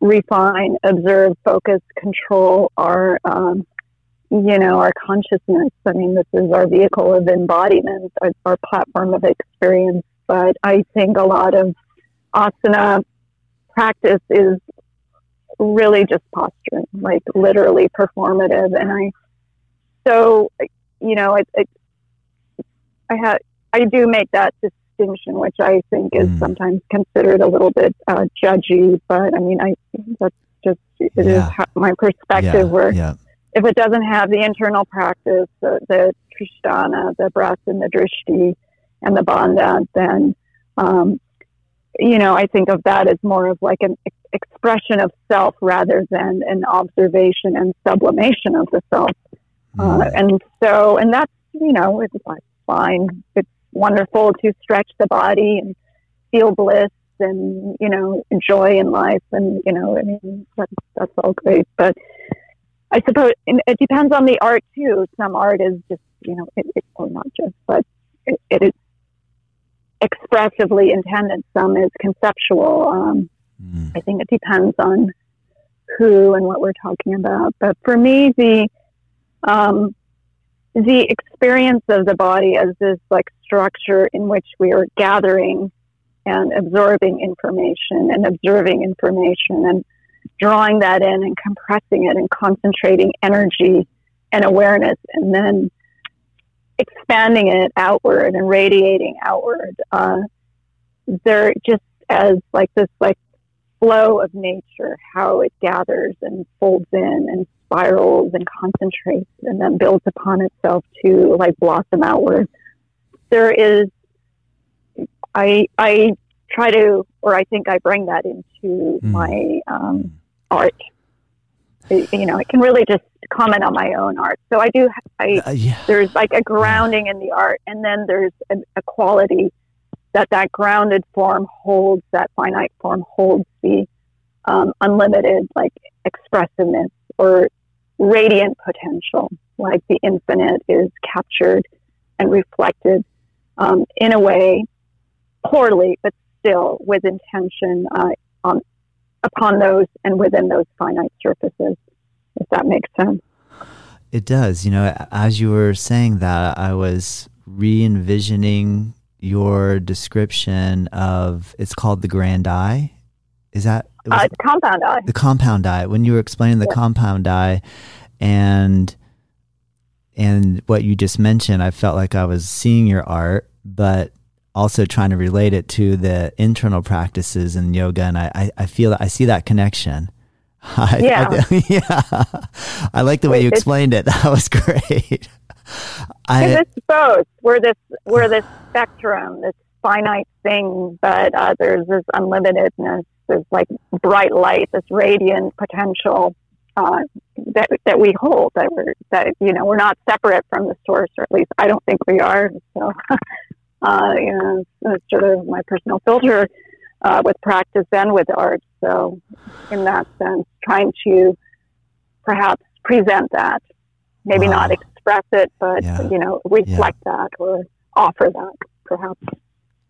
refine, observe, focus, control our, um, you know, our consciousness. I mean, this is our vehicle of embodiment, our, our platform of experience. But I think a lot of asana practice is really just posturing, like literally performative. And I, so, you know, it, it I had, I do make that distinction, which I think is Mm. sometimes considered a little bit uh, judgy. But I mean, I that's just it is Yeah. how, my perspective. yeah. Where yeah. if it doesn't have the internal practice, the, the Tristhana, the breath and the drishti and the bandha, then, um, you know, I think of that as more of like an ex- expression of self rather than an observation and sublimation of the self. Uh, Mm. and so, and that's, you know, it's like fine. It's wonderful to stretch the body and feel bliss and you know joy in life. And you know I mean that's that's all great. But I suppose it depends on the art too. Some art is just you know it, it or not just but it, it is expressively intended. Some is conceptual. Um, mm. I think it depends on who and what we're talking about. But for me the um, the experience of the body as this like structure in which we are gathering and absorbing information and observing information and drawing that in and compressing it and concentrating energy and awareness and then expanding it outward and radiating outward. Uh, they're just as like this like flow of nature, how it gathers and folds in and spirals and concentrates and then builds upon itself to like blossom outward. There is I I try to, or I think I bring that into mm. my um, art. You know, I can really just comment on my own art. So I do. I uh, yeah. there's like a grounding in the art, and then there's a, a quality that that grounded form holds, that finite form holds the um, unlimited like expressiveness or radiant potential, like the infinite is captured and reflected um, in a way poorly, but still with intention uh, on, upon those and within those finite surfaces, if that makes sense. It does. You know, as you were saying that, I was re envisioning your description of it's called the grand eye. Is that uh, compound eye? The compound eye. When you were explaining the compound eye and and what you just mentioned, I felt like I was seeing your art, but also trying to relate it to the internal practices in yoga. And I, I, I feel that I see that connection. I, yeah. I, yeah. I like the way you explained it. That was great. I, it's both. We're this, we're this spectrum, this finite thing, but uh, there's this unlimitedness, this like bright light, this radiant potential uh, that that we hold. That we're that you know we're not separate from the source, or at least I don't think we are. So uh, you know, it's sort of my personal filter uh, with practice and with art. So, in that sense, trying to perhaps present that, maybe wow. not express it, but yeah. you know, reflect yeah. that or offer that, perhaps.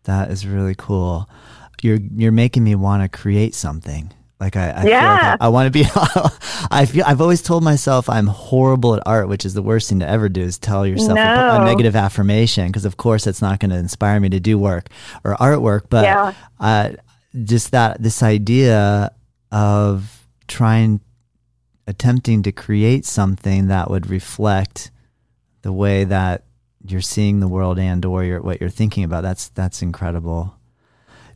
That is really cool. You're you're making me want to create something. Like I, I yeah. Like I, I want to be. I feel. I've always told myself I'm horrible at art, which is the worst thing to ever do. Is tell yourself no. a, a, negative affirmation because, of course, it's not going to inspire me to do work or artwork. But yeah. uh, just that this idea of trying, attempting to create something that would reflect the way that you're seeing the world and or you're, what you're thinking about. That's that's incredible.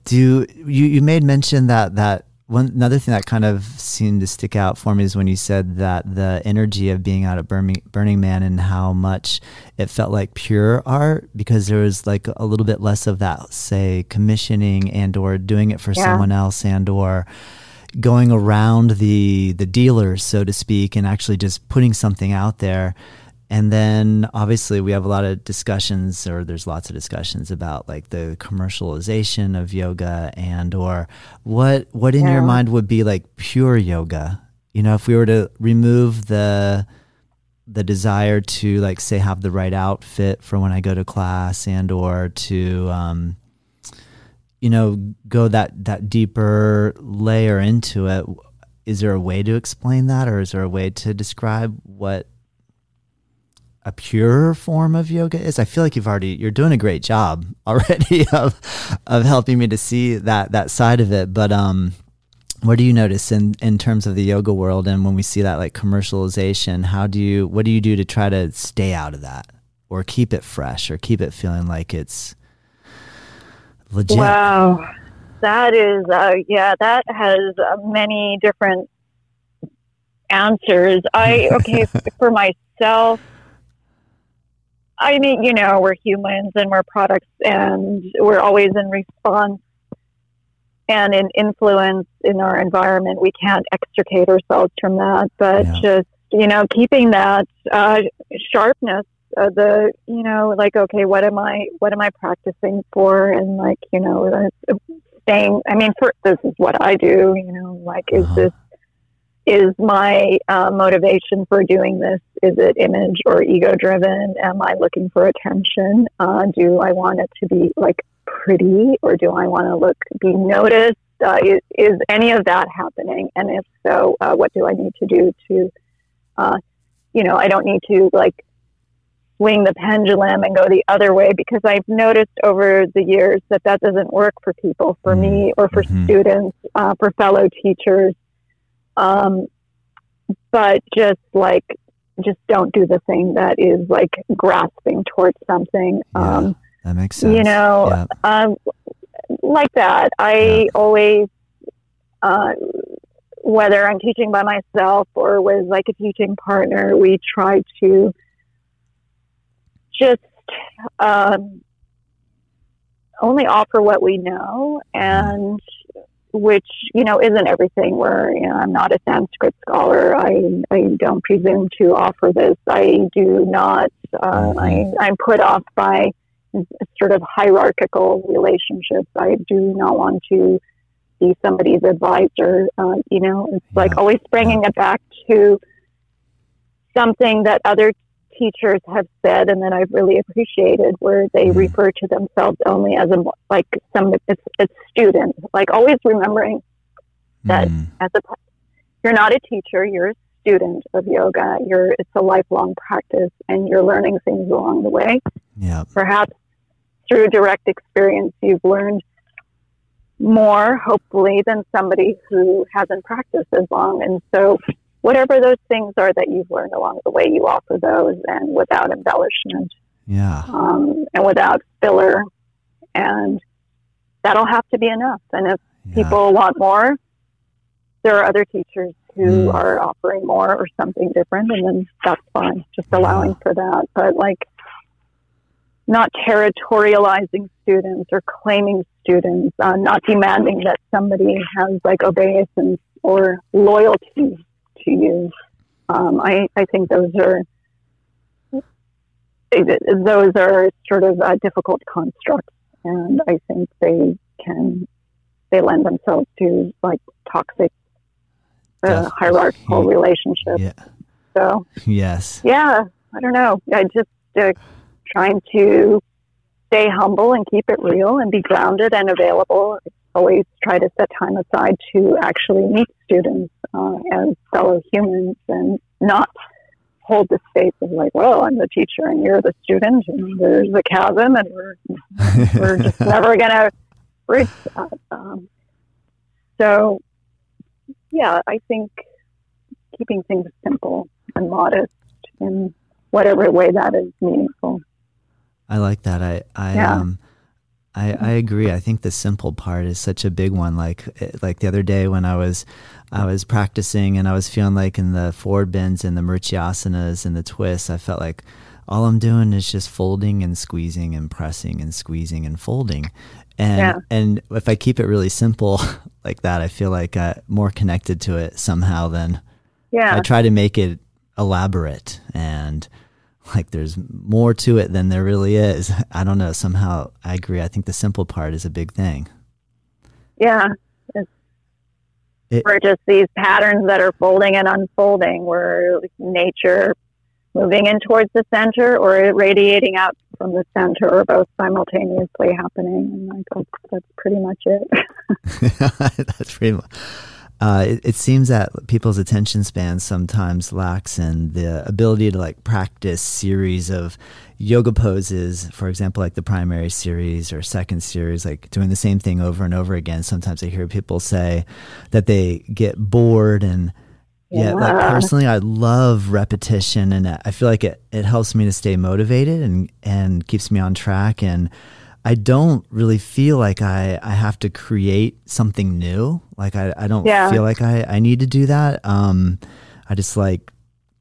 Do you you made mention that that one another thing that kind of seemed to stick out for me is when you said that the energy of being out at Burning, Burning Man and how much it felt like pure art because there was like a little bit less of that, say, commissioning and or doing it for yeah. someone else and or going around the the dealers, so to speak, and actually just putting something out there. And then obviously we have a lot of discussions or there's lots of discussions about like the commercialization of yoga and or what what in yeah. your mind would be like pure yoga? You know, if we were to remove the the desire to like say have the right outfit for when I go to class and or to um, you know go that that deeper layer into it is there a way to explain that or is there a way to describe what a pure form of yoga is. I feel like you've already you're doing a great job already of of helping me to see that that side of it. But um what do you notice in in terms of the yoga world and when we see that like commercialization, how do you what do you do to try to stay out of that or keep it fresh or keep it feeling like it's legit? Wow. That is uh yeah, that has uh, many different answers. I okay, for myself I mean, you know, we're humans and we're products and we're always in response and in influence in our environment. We can't extricate ourselves from that, but yeah. just, you know, keeping that uh, sharpness, uh, the, you know, like, okay, what am I, what am I practicing for? And like, you know, saying, I mean, for, this is what I do, you know, like, is Uh-huh. this, is my uh, motivation for doing this, is it image or ego driven? Am I looking for attention? Uh, do I want it to be like pretty or do I want to look, be noticed? Uh, is, is any of that happening? And if so, uh, what do I need to do to, uh, you know, I don't need to like swing the pendulum and go the other way because I've noticed over the years that that doesn't work for people, for me or for Mhm. students, uh, for fellow teachers. Um, but just like, just don't do the thing that is like grasping towards something. Yeah. Um, That makes sense. you know, Yeah. um, like that. I Yeah. always, uh, whether I'm teaching by myself or with like a teaching partner, we try to just um, only offer what we know and which you know isn't everything where you know i'm not a sanskrit scholar. I i don't presume to offer this. I do not uh, I, i'm put off by sort of hierarchical relationships. I do not want to be somebody's advisor. Uh, you know it's like always bringing it back to something that other teachers have said and that I've really appreciated where they Mhm. refer to themselves only as a like some it's it's student like always remembering that Mm. as a you're not a teacher you're a student of yoga you're it's a lifelong practice and you're learning things along the way Yeah. perhaps through direct experience you've learned more hopefully than somebody who hasn't practiced as long and so whatever those things are that you've learned along the way you offer those and without embellishment Yeah. um, and without filler and that'll have to be enough and if Yeah. people want more there are other teachers who Mm. are offering more or something different and then that's fine just Yeah. allowing for that but like not territorializing students or claiming students uh, not demanding that somebody has like obeisance or loyalty to you um, I, I think those are those are sort of uh, difficult constructs and I think they can they lend themselves to like toxic uh, hierarchical relationships. Yeah. So Yes. yeah, I don't know. I just uh, trying to stay humble and keep it real and be grounded and available. Always try to set time aside to actually meet students uh, as fellow humans and not hold the space of like, well, I'm the teacher and you're the student and there's a chasm and we're we're just never gonna bridge that. Um, so, yeah, I think keeping things simple and modest in whatever way that is meaningful. I like that. I I Yeah. um I I agree. I think the simple part is such a big one. Like eh, like the other day when I was I was practicing and I was feeling like in the forward bends and the marichyasanas and the twists, I felt like all I'm doing is just folding and squeezing and pressing and squeezing and folding. And Yeah. and if I keep it really simple like that, I feel like I'm more connected to it somehow than Yeah, I try to make it elaborate and like there's more to it than there really is. I don't know. Somehow I agree. I think the simple part is a big thing. yeah. It's, It- we're just these patterns that are folding and unfolding. We're nature moving in towards the center or radiating out from the center or both simultaneously happening. And like, that's, that's pretty much it. That's pretty much. Uh, it, it seems that people's attention spans sometimes lacks in the ability to like practice series of yoga poses, for example, like the primary series or second series, like doing the same thing over and over again. Sometimes I hear people say that they get bored and yeah, like personally, I love repetition, and I feel like it, it helps me to stay motivated and and keeps me on track. And I don't really feel like I, I have to create something new. Like I, I don't Yeah. feel like I, I need to do that. Um, I just like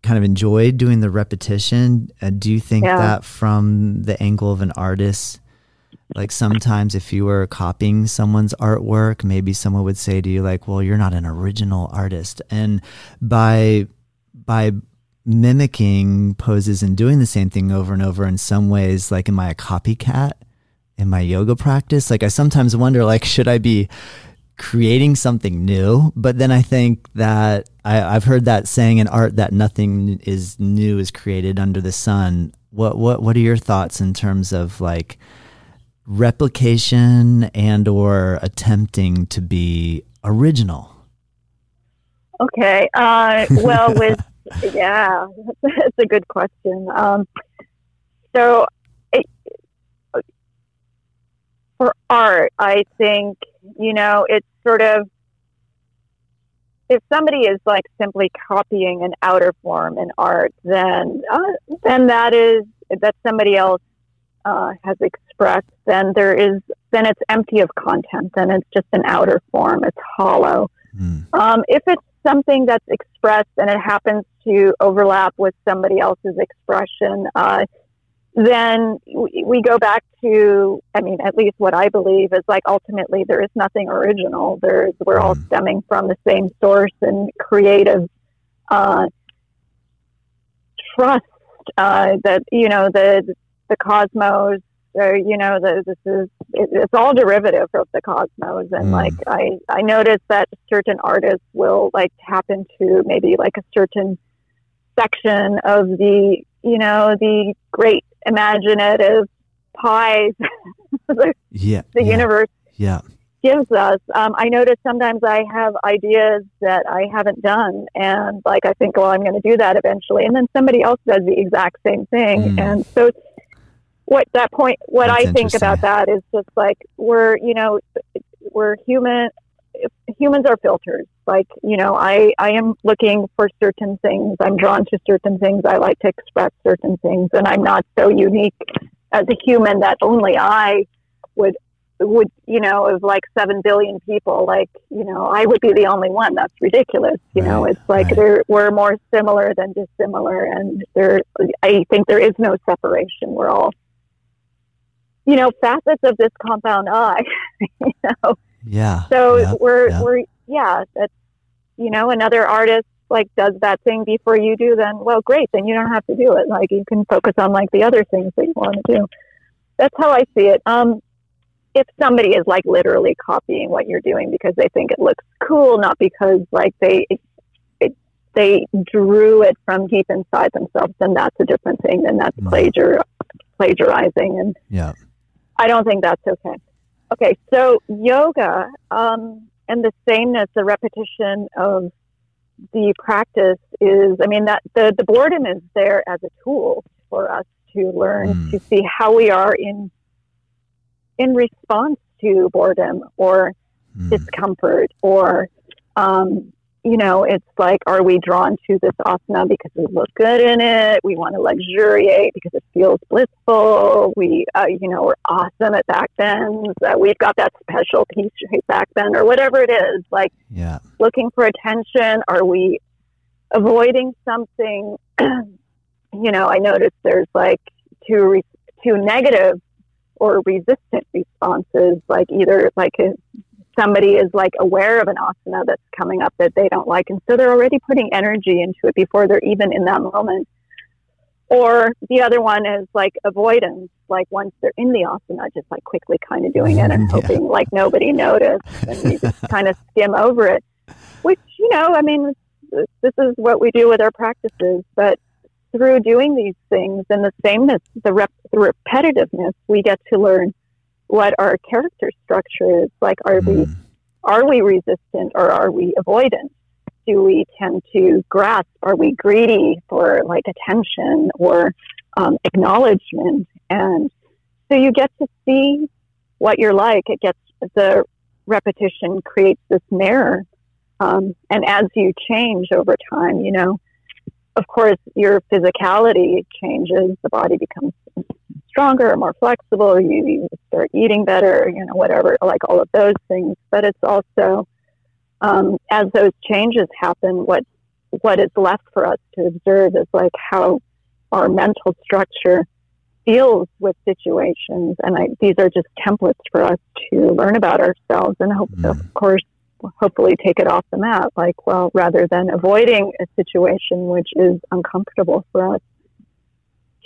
kind of enjoy doing the repetition. Uh, do you think Yeah. that from the angle of an artist? Like sometimes if you were copying someone's artwork, maybe someone would say to you like, "Well, you're not an original artist." And by by mimicking poses and doing the same thing over and over in some ways like am I a copycat? In my yoga practice. Like I sometimes wonder, like, should I be creating something new? But then I think that I, I've heard that saying in art that nothing is new is created under the sun. What what what are your thoughts in terms of like replication and or attempting to be original? Okay. Uh, well, with yeah, that's a good question. Um, so, it, for art, I think you know it's sort of if somebody is like simply copying an outer form in art, then uh, then that is that somebody else uh, has expressed. Then there is then it's empty of content. Then it's just an outer form. It's hollow. Mm. Um, if it's something that's expressed and it happens to overlap with somebody else's expression, uh, then we go back to, I mean, at least what I believe is like ultimately there is nothing original. There's, we're all mm. stemming from the same source and creative uh, trust uh, that, you know, the, the cosmos, uh, you know, the, this is, it, it's all derivative of the cosmos. And mm. like, I, I noticed that certain artists will like tap into maybe like a certain section of the, you know, the great imaginative pies the, yeah, the yeah, universe yeah. gives us. Um, I notice sometimes I have ideas that I haven't done, and like I think, well, I'm going to do that eventually, and then somebody else does the exact same thing, mm. and so what that point, what That's I think about that is just like we're, you know, we're human. Humans are filters. Like, you know, I, I am looking for certain things. I'm drawn to certain things. I like to express certain things. And I'm not so unique as a human that only I would, would, you know, of like 7 billion people, like, you know, I would be the only one. That's ridiculous. You right, know, it's like right. there, we're more similar than dissimilar. And there, I think there is no separation. We're all, you know, facets of this compound eye, you know? Yeah. So yeah, we're, yeah. we're, yeah, that's, you know, another artist like does that thing before you do, then well, great. Then you don't have to do it. Like you can focus on like the other things that you want to do. That's how I see it. Um, if somebody is like literally copying what you're doing because they think it looks cool, not because like they it, it, they drew it from deep inside themselves, then that's a different thing. Then that's mm. plagiar plagiarizing, and yeah, I don't think that's okay. Okay, so yoga. Um, and the sameness, the repetition of the practice is, I mean, that the, the boredom is there as a tool for us to learn mm. to see how we are in in response to boredom or mm. discomfort or um, you know, it's like, are we drawn to this asana because we look good in it? We want to luxuriate because it feels blissful. We, uh, you know, we're awesome at back bends. Uh, we've got that special piece shape back bend or whatever it is. Like, yeah. looking for attention. Are we avoiding something? you know, I noticed there's like two re- two negative or resistant responses. Like either like a somebody is like aware of an asana that's coming up that they don't like. And so they're already putting energy into it before they're even in that moment. Or the other one is like avoidance, like once they're in the asana, just like quickly kind of doing it and mm-hmm. yeah. hoping like nobody noticed and we just kind of skim over it. Which, you know, I mean, this is what we do with our practices, but through doing these things and the sameness, the, rep- the repetitiveness, we get to learn what our character structure is. Like, are mm. we hmm. are we resistant or are we avoidant? Do we tend to grasp? Are we greedy for like attention or um, acknowledgement? And so you get to see what you're like. It gets the repetition creates this mirror, um, and as you change over time, you know, of course, your physicality changes. The body becomes stronger, or more flexible, you, you start eating better, you know, whatever, like all of those things. But it's also, um, as those changes happen, what what is left for us to observe is like how our mental structure deals with situations. And I, these are just templates for us to learn about ourselves and hope, mm. of course, hopefully take it off the mat. Like, well, rather than avoiding a situation which is uncomfortable for us,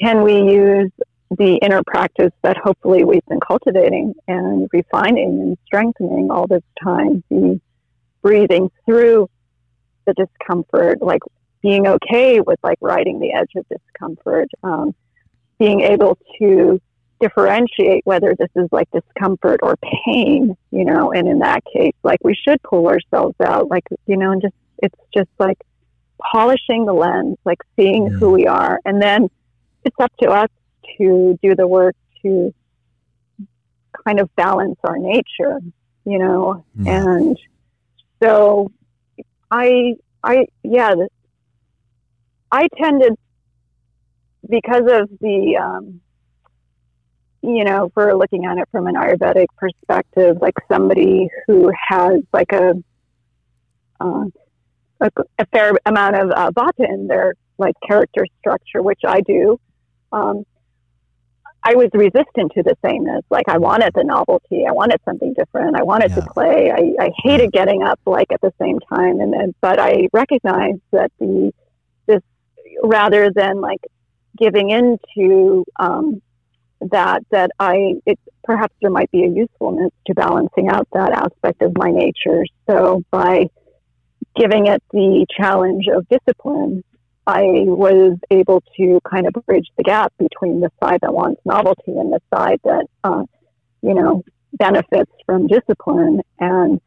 can we use the inner practice that hopefully we've been cultivating and refining and strengthening all this time, the breathing through the discomfort, like being okay with like riding the edge of discomfort, um, being able to differentiate whether this is like discomfort or pain, you know, and in that case, like we should pull ourselves out, like, you know, and just, it's just like polishing the lens, like seeing yeah. who we are. And then it's up to us to do the work to kind of balance our nature, you know, yeah. and so I, I, yeah, I tended because of the, um, you know, for looking at it from an Ayurvedic perspective, like somebody who has like a, uh, a, a, fair amount of uh, vata in their like character structure, which I do. Um, I was resistant to the sameness. Like I wanted the novelty. I wanted something different. I wanted yeah. to play. I, I hated getting up like at the same time. And then, but I recognized that the, this, rather than like giving into, um, that, that I, it, perhaps there might be a usefulness to balancing out that aspect of my nature. So by giving it the challenge of discipline, I was able to kind of bridge the gap between the side that wants novelty and the side that, uh, you know, benefits from discipline. And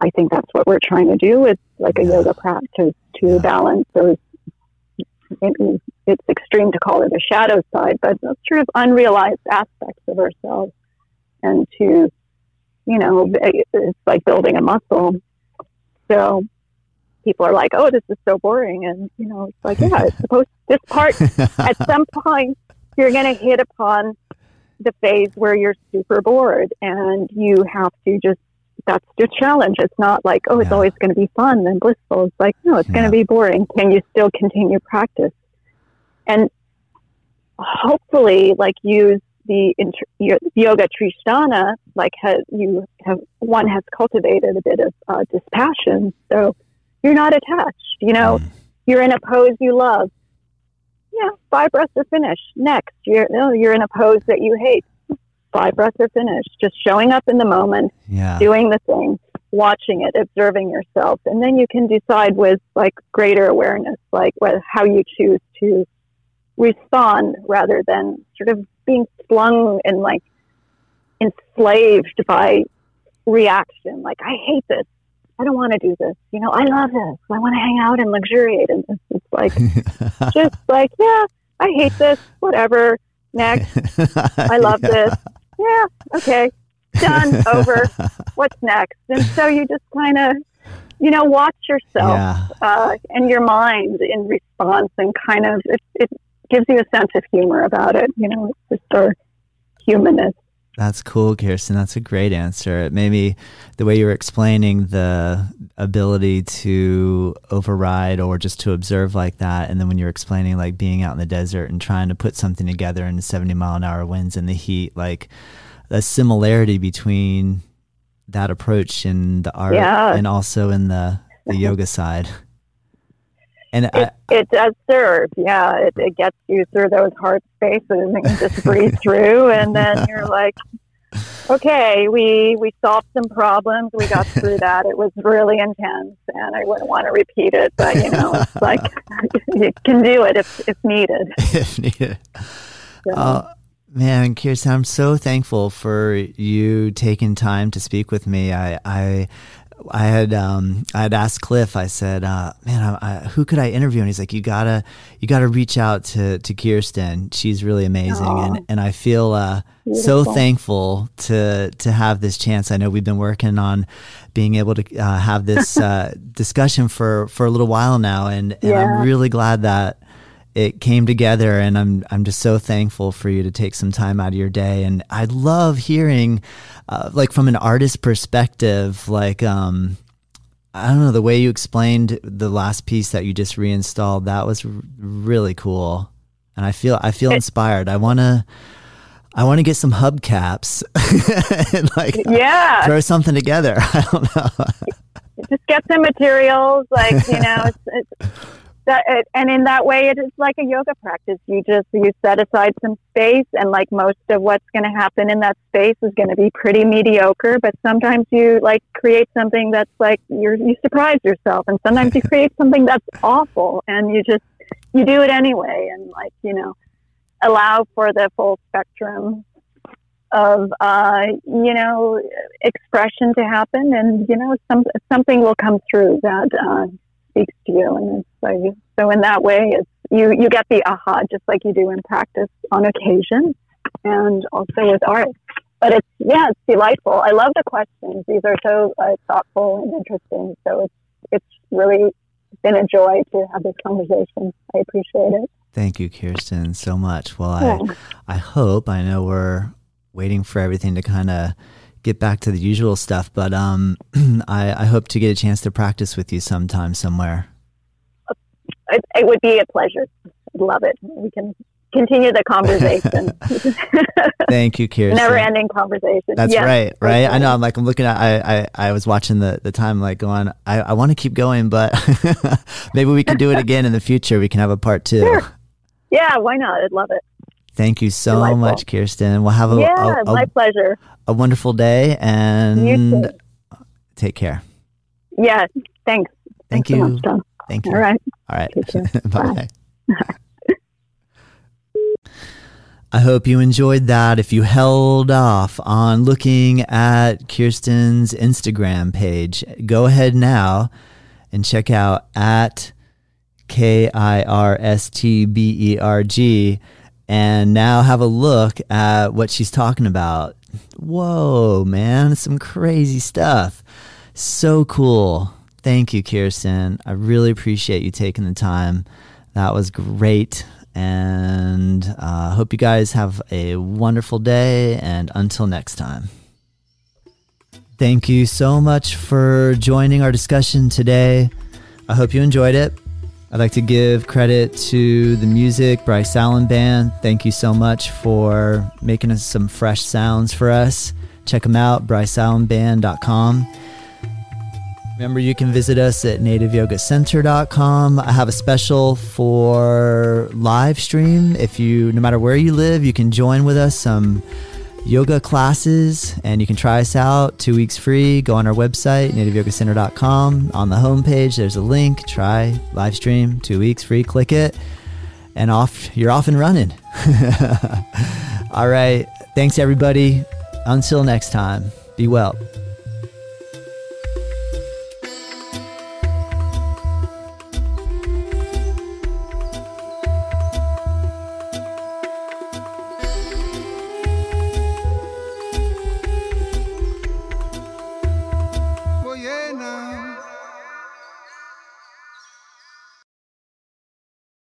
I think that's what we're trying to do with like a yoga practice to balance those. Maybe it's extreme to call it a shadow side, but those sort of unrealized aspects of ourselves, and to, you know, it's like building a muscle. So people are like, "Oh, this is so boring," and you know, it's like, yeah, it's supposed. This part, at some point, you're going to hit upon the phase where you're super bored, and you have to just. That's the challenge. It's not like, oh, it's yeah. always going to be fun and blissful. It's like, no, it's yeah. going to be boring. Can you still continue practice? And hopefully, like, use the inter- yoga tristhana, like, has you have one has cultivated a bit of uh, dispassion. So you're not attached. You know, mm. you're in a pose you love. Yeah, five breaths are finished. Next, you're no, you're in a pose that you hate. Five breaths are finished. Just showing up in the moment, yeah. doing the thing, watching it, observing yourself, and then you can decide with like greater awareness, like what, how you choose to respond rather than sort of being flung and like enslaved by reaction. Like I hate this. I don't want to do this. You know, I love this. I want to hang out and luxuriate in this. It's like, just like, yeah, I hate this. Whatever. Next. I love this. Yeah. Okay. Done. Over. What's next? And so you just kind of, you know, watch yourself yeah. uh, and your mind in response and kind of, it, it gives you a sense of humor about it. You know, it's just our humanness. That's cool, Kirsten. That's a great answer. It made me, the way you were explaining the ability to override or just to observe like that. And then when you're explaining like being out in the desert and trying to put something together in 70 mile an hour winds and the heat, like a similarity between that approach in the art yeah. and also in the, the yoga side. And it, I, it does serve, yeah. It, it gets you through those hard spaces and you just breathe through, and then you're like, okay, we we solved some problems. We got through that. It was really intense, and I wouldn't want to repeat it, but you know, it's like you can do it if if needed. if needed. Uh, man, Kirsten, I'm so thankful for you taking time to speak with me. I I I had um, I had asked Cliff. I said, uh, "Man, I, I, who could I interview?" And he's like, "You gotta you gotta reach out to to Kirsten. She's really amazing." Aww. And and I feel uh, so thankful to to have this chance. I know we've been working on being able to uh, have this uh, discussion for for a little while now, and, and yeah. I'm really glad that it came together and I'm I'm just so thankful for you to take some time out of your day. And I love hearing uh, like from an artist perspective like um I don't know the way you explained the last piece that you just reinstalled that was r- really cool. And I feel I feel inspired. I want to I want to get some hubcaps and like yeah. throw something together. I don't know. Just get some materials like you know it's, it's that and in that way it is like a yoga practice. You just you set aside some space and like most of what's going to happen in that space is going to be pretty mediocre but sometimes you like create something that's like you're you surprise yourself and sometimes you create something that's awful and you just you do it anyway and like you know allow for the full spectrum of uh, you know expression to happen and you know some something will come through that uh, speaks to you. And it's like, so in that way, it's, you, you get the aha just like you do in practice on occasion and also with art. But it's, yeah, it's delightful. I love the questions. These are so uh, thoughtful and interesting. So it's, it's really been a joy to have this conversation. I appreciate it. Thank you, Kirsten, so much. Well, yeah. I, I hope, I know we're waiting for everything to kind of get back to the usual stuff, but um, I, I, hope to get a chance to practice with you sometime somewhere. It, it would be a pleasure. Love it. We can continue the conversation. Thank you, Kirsten. Never ending conversation. That's yes, right, right? I know. I'm like, I'm looking at, I, I, I was watching the, the time, like going, I, I want to keep going, but maybe we can do it again in the future. We can have a part two. Sure. Yeah, why not? I'd love it. Thank you so Delightful. much, Kirsten. We'll have a, yeah, a, a, my pleasure. A wonderful day and take care. Yeah, thanks. Thank thanks you. So much, Thank you. All right. All right. Bye. I hope you enjoyed that. If you held off on looking at Kirsten's Instagram page, go ahead now and check out at K I R S T B E R G and now have a look at what she's talking about. Whoa, man, some crazy stuff. So cool. Thank you, Kirsten. I really appreciate you taking the time. That was great. And I uh, hope you guys have a wonderful day. And until next time. Thank you so much for joining our discussion today. I hope you enjoyed it. I'd like to give credit to the music, Bryce Allen Band. Thank you so much for making us some fresh sounds for us. Check them out, bryceallenband.com. Remember, you can visit us at nativeyogacenter.com. I have a special for live stream. If you, no matter where you live, you can join with us some yoga classes and you can try us out. Two weeks free. Go on our website nativeyogacenter.com on the homepage there's a link. Try live stream two weeks free. Click it and off you're off and running. All right. Thanks everybody. Until next time be well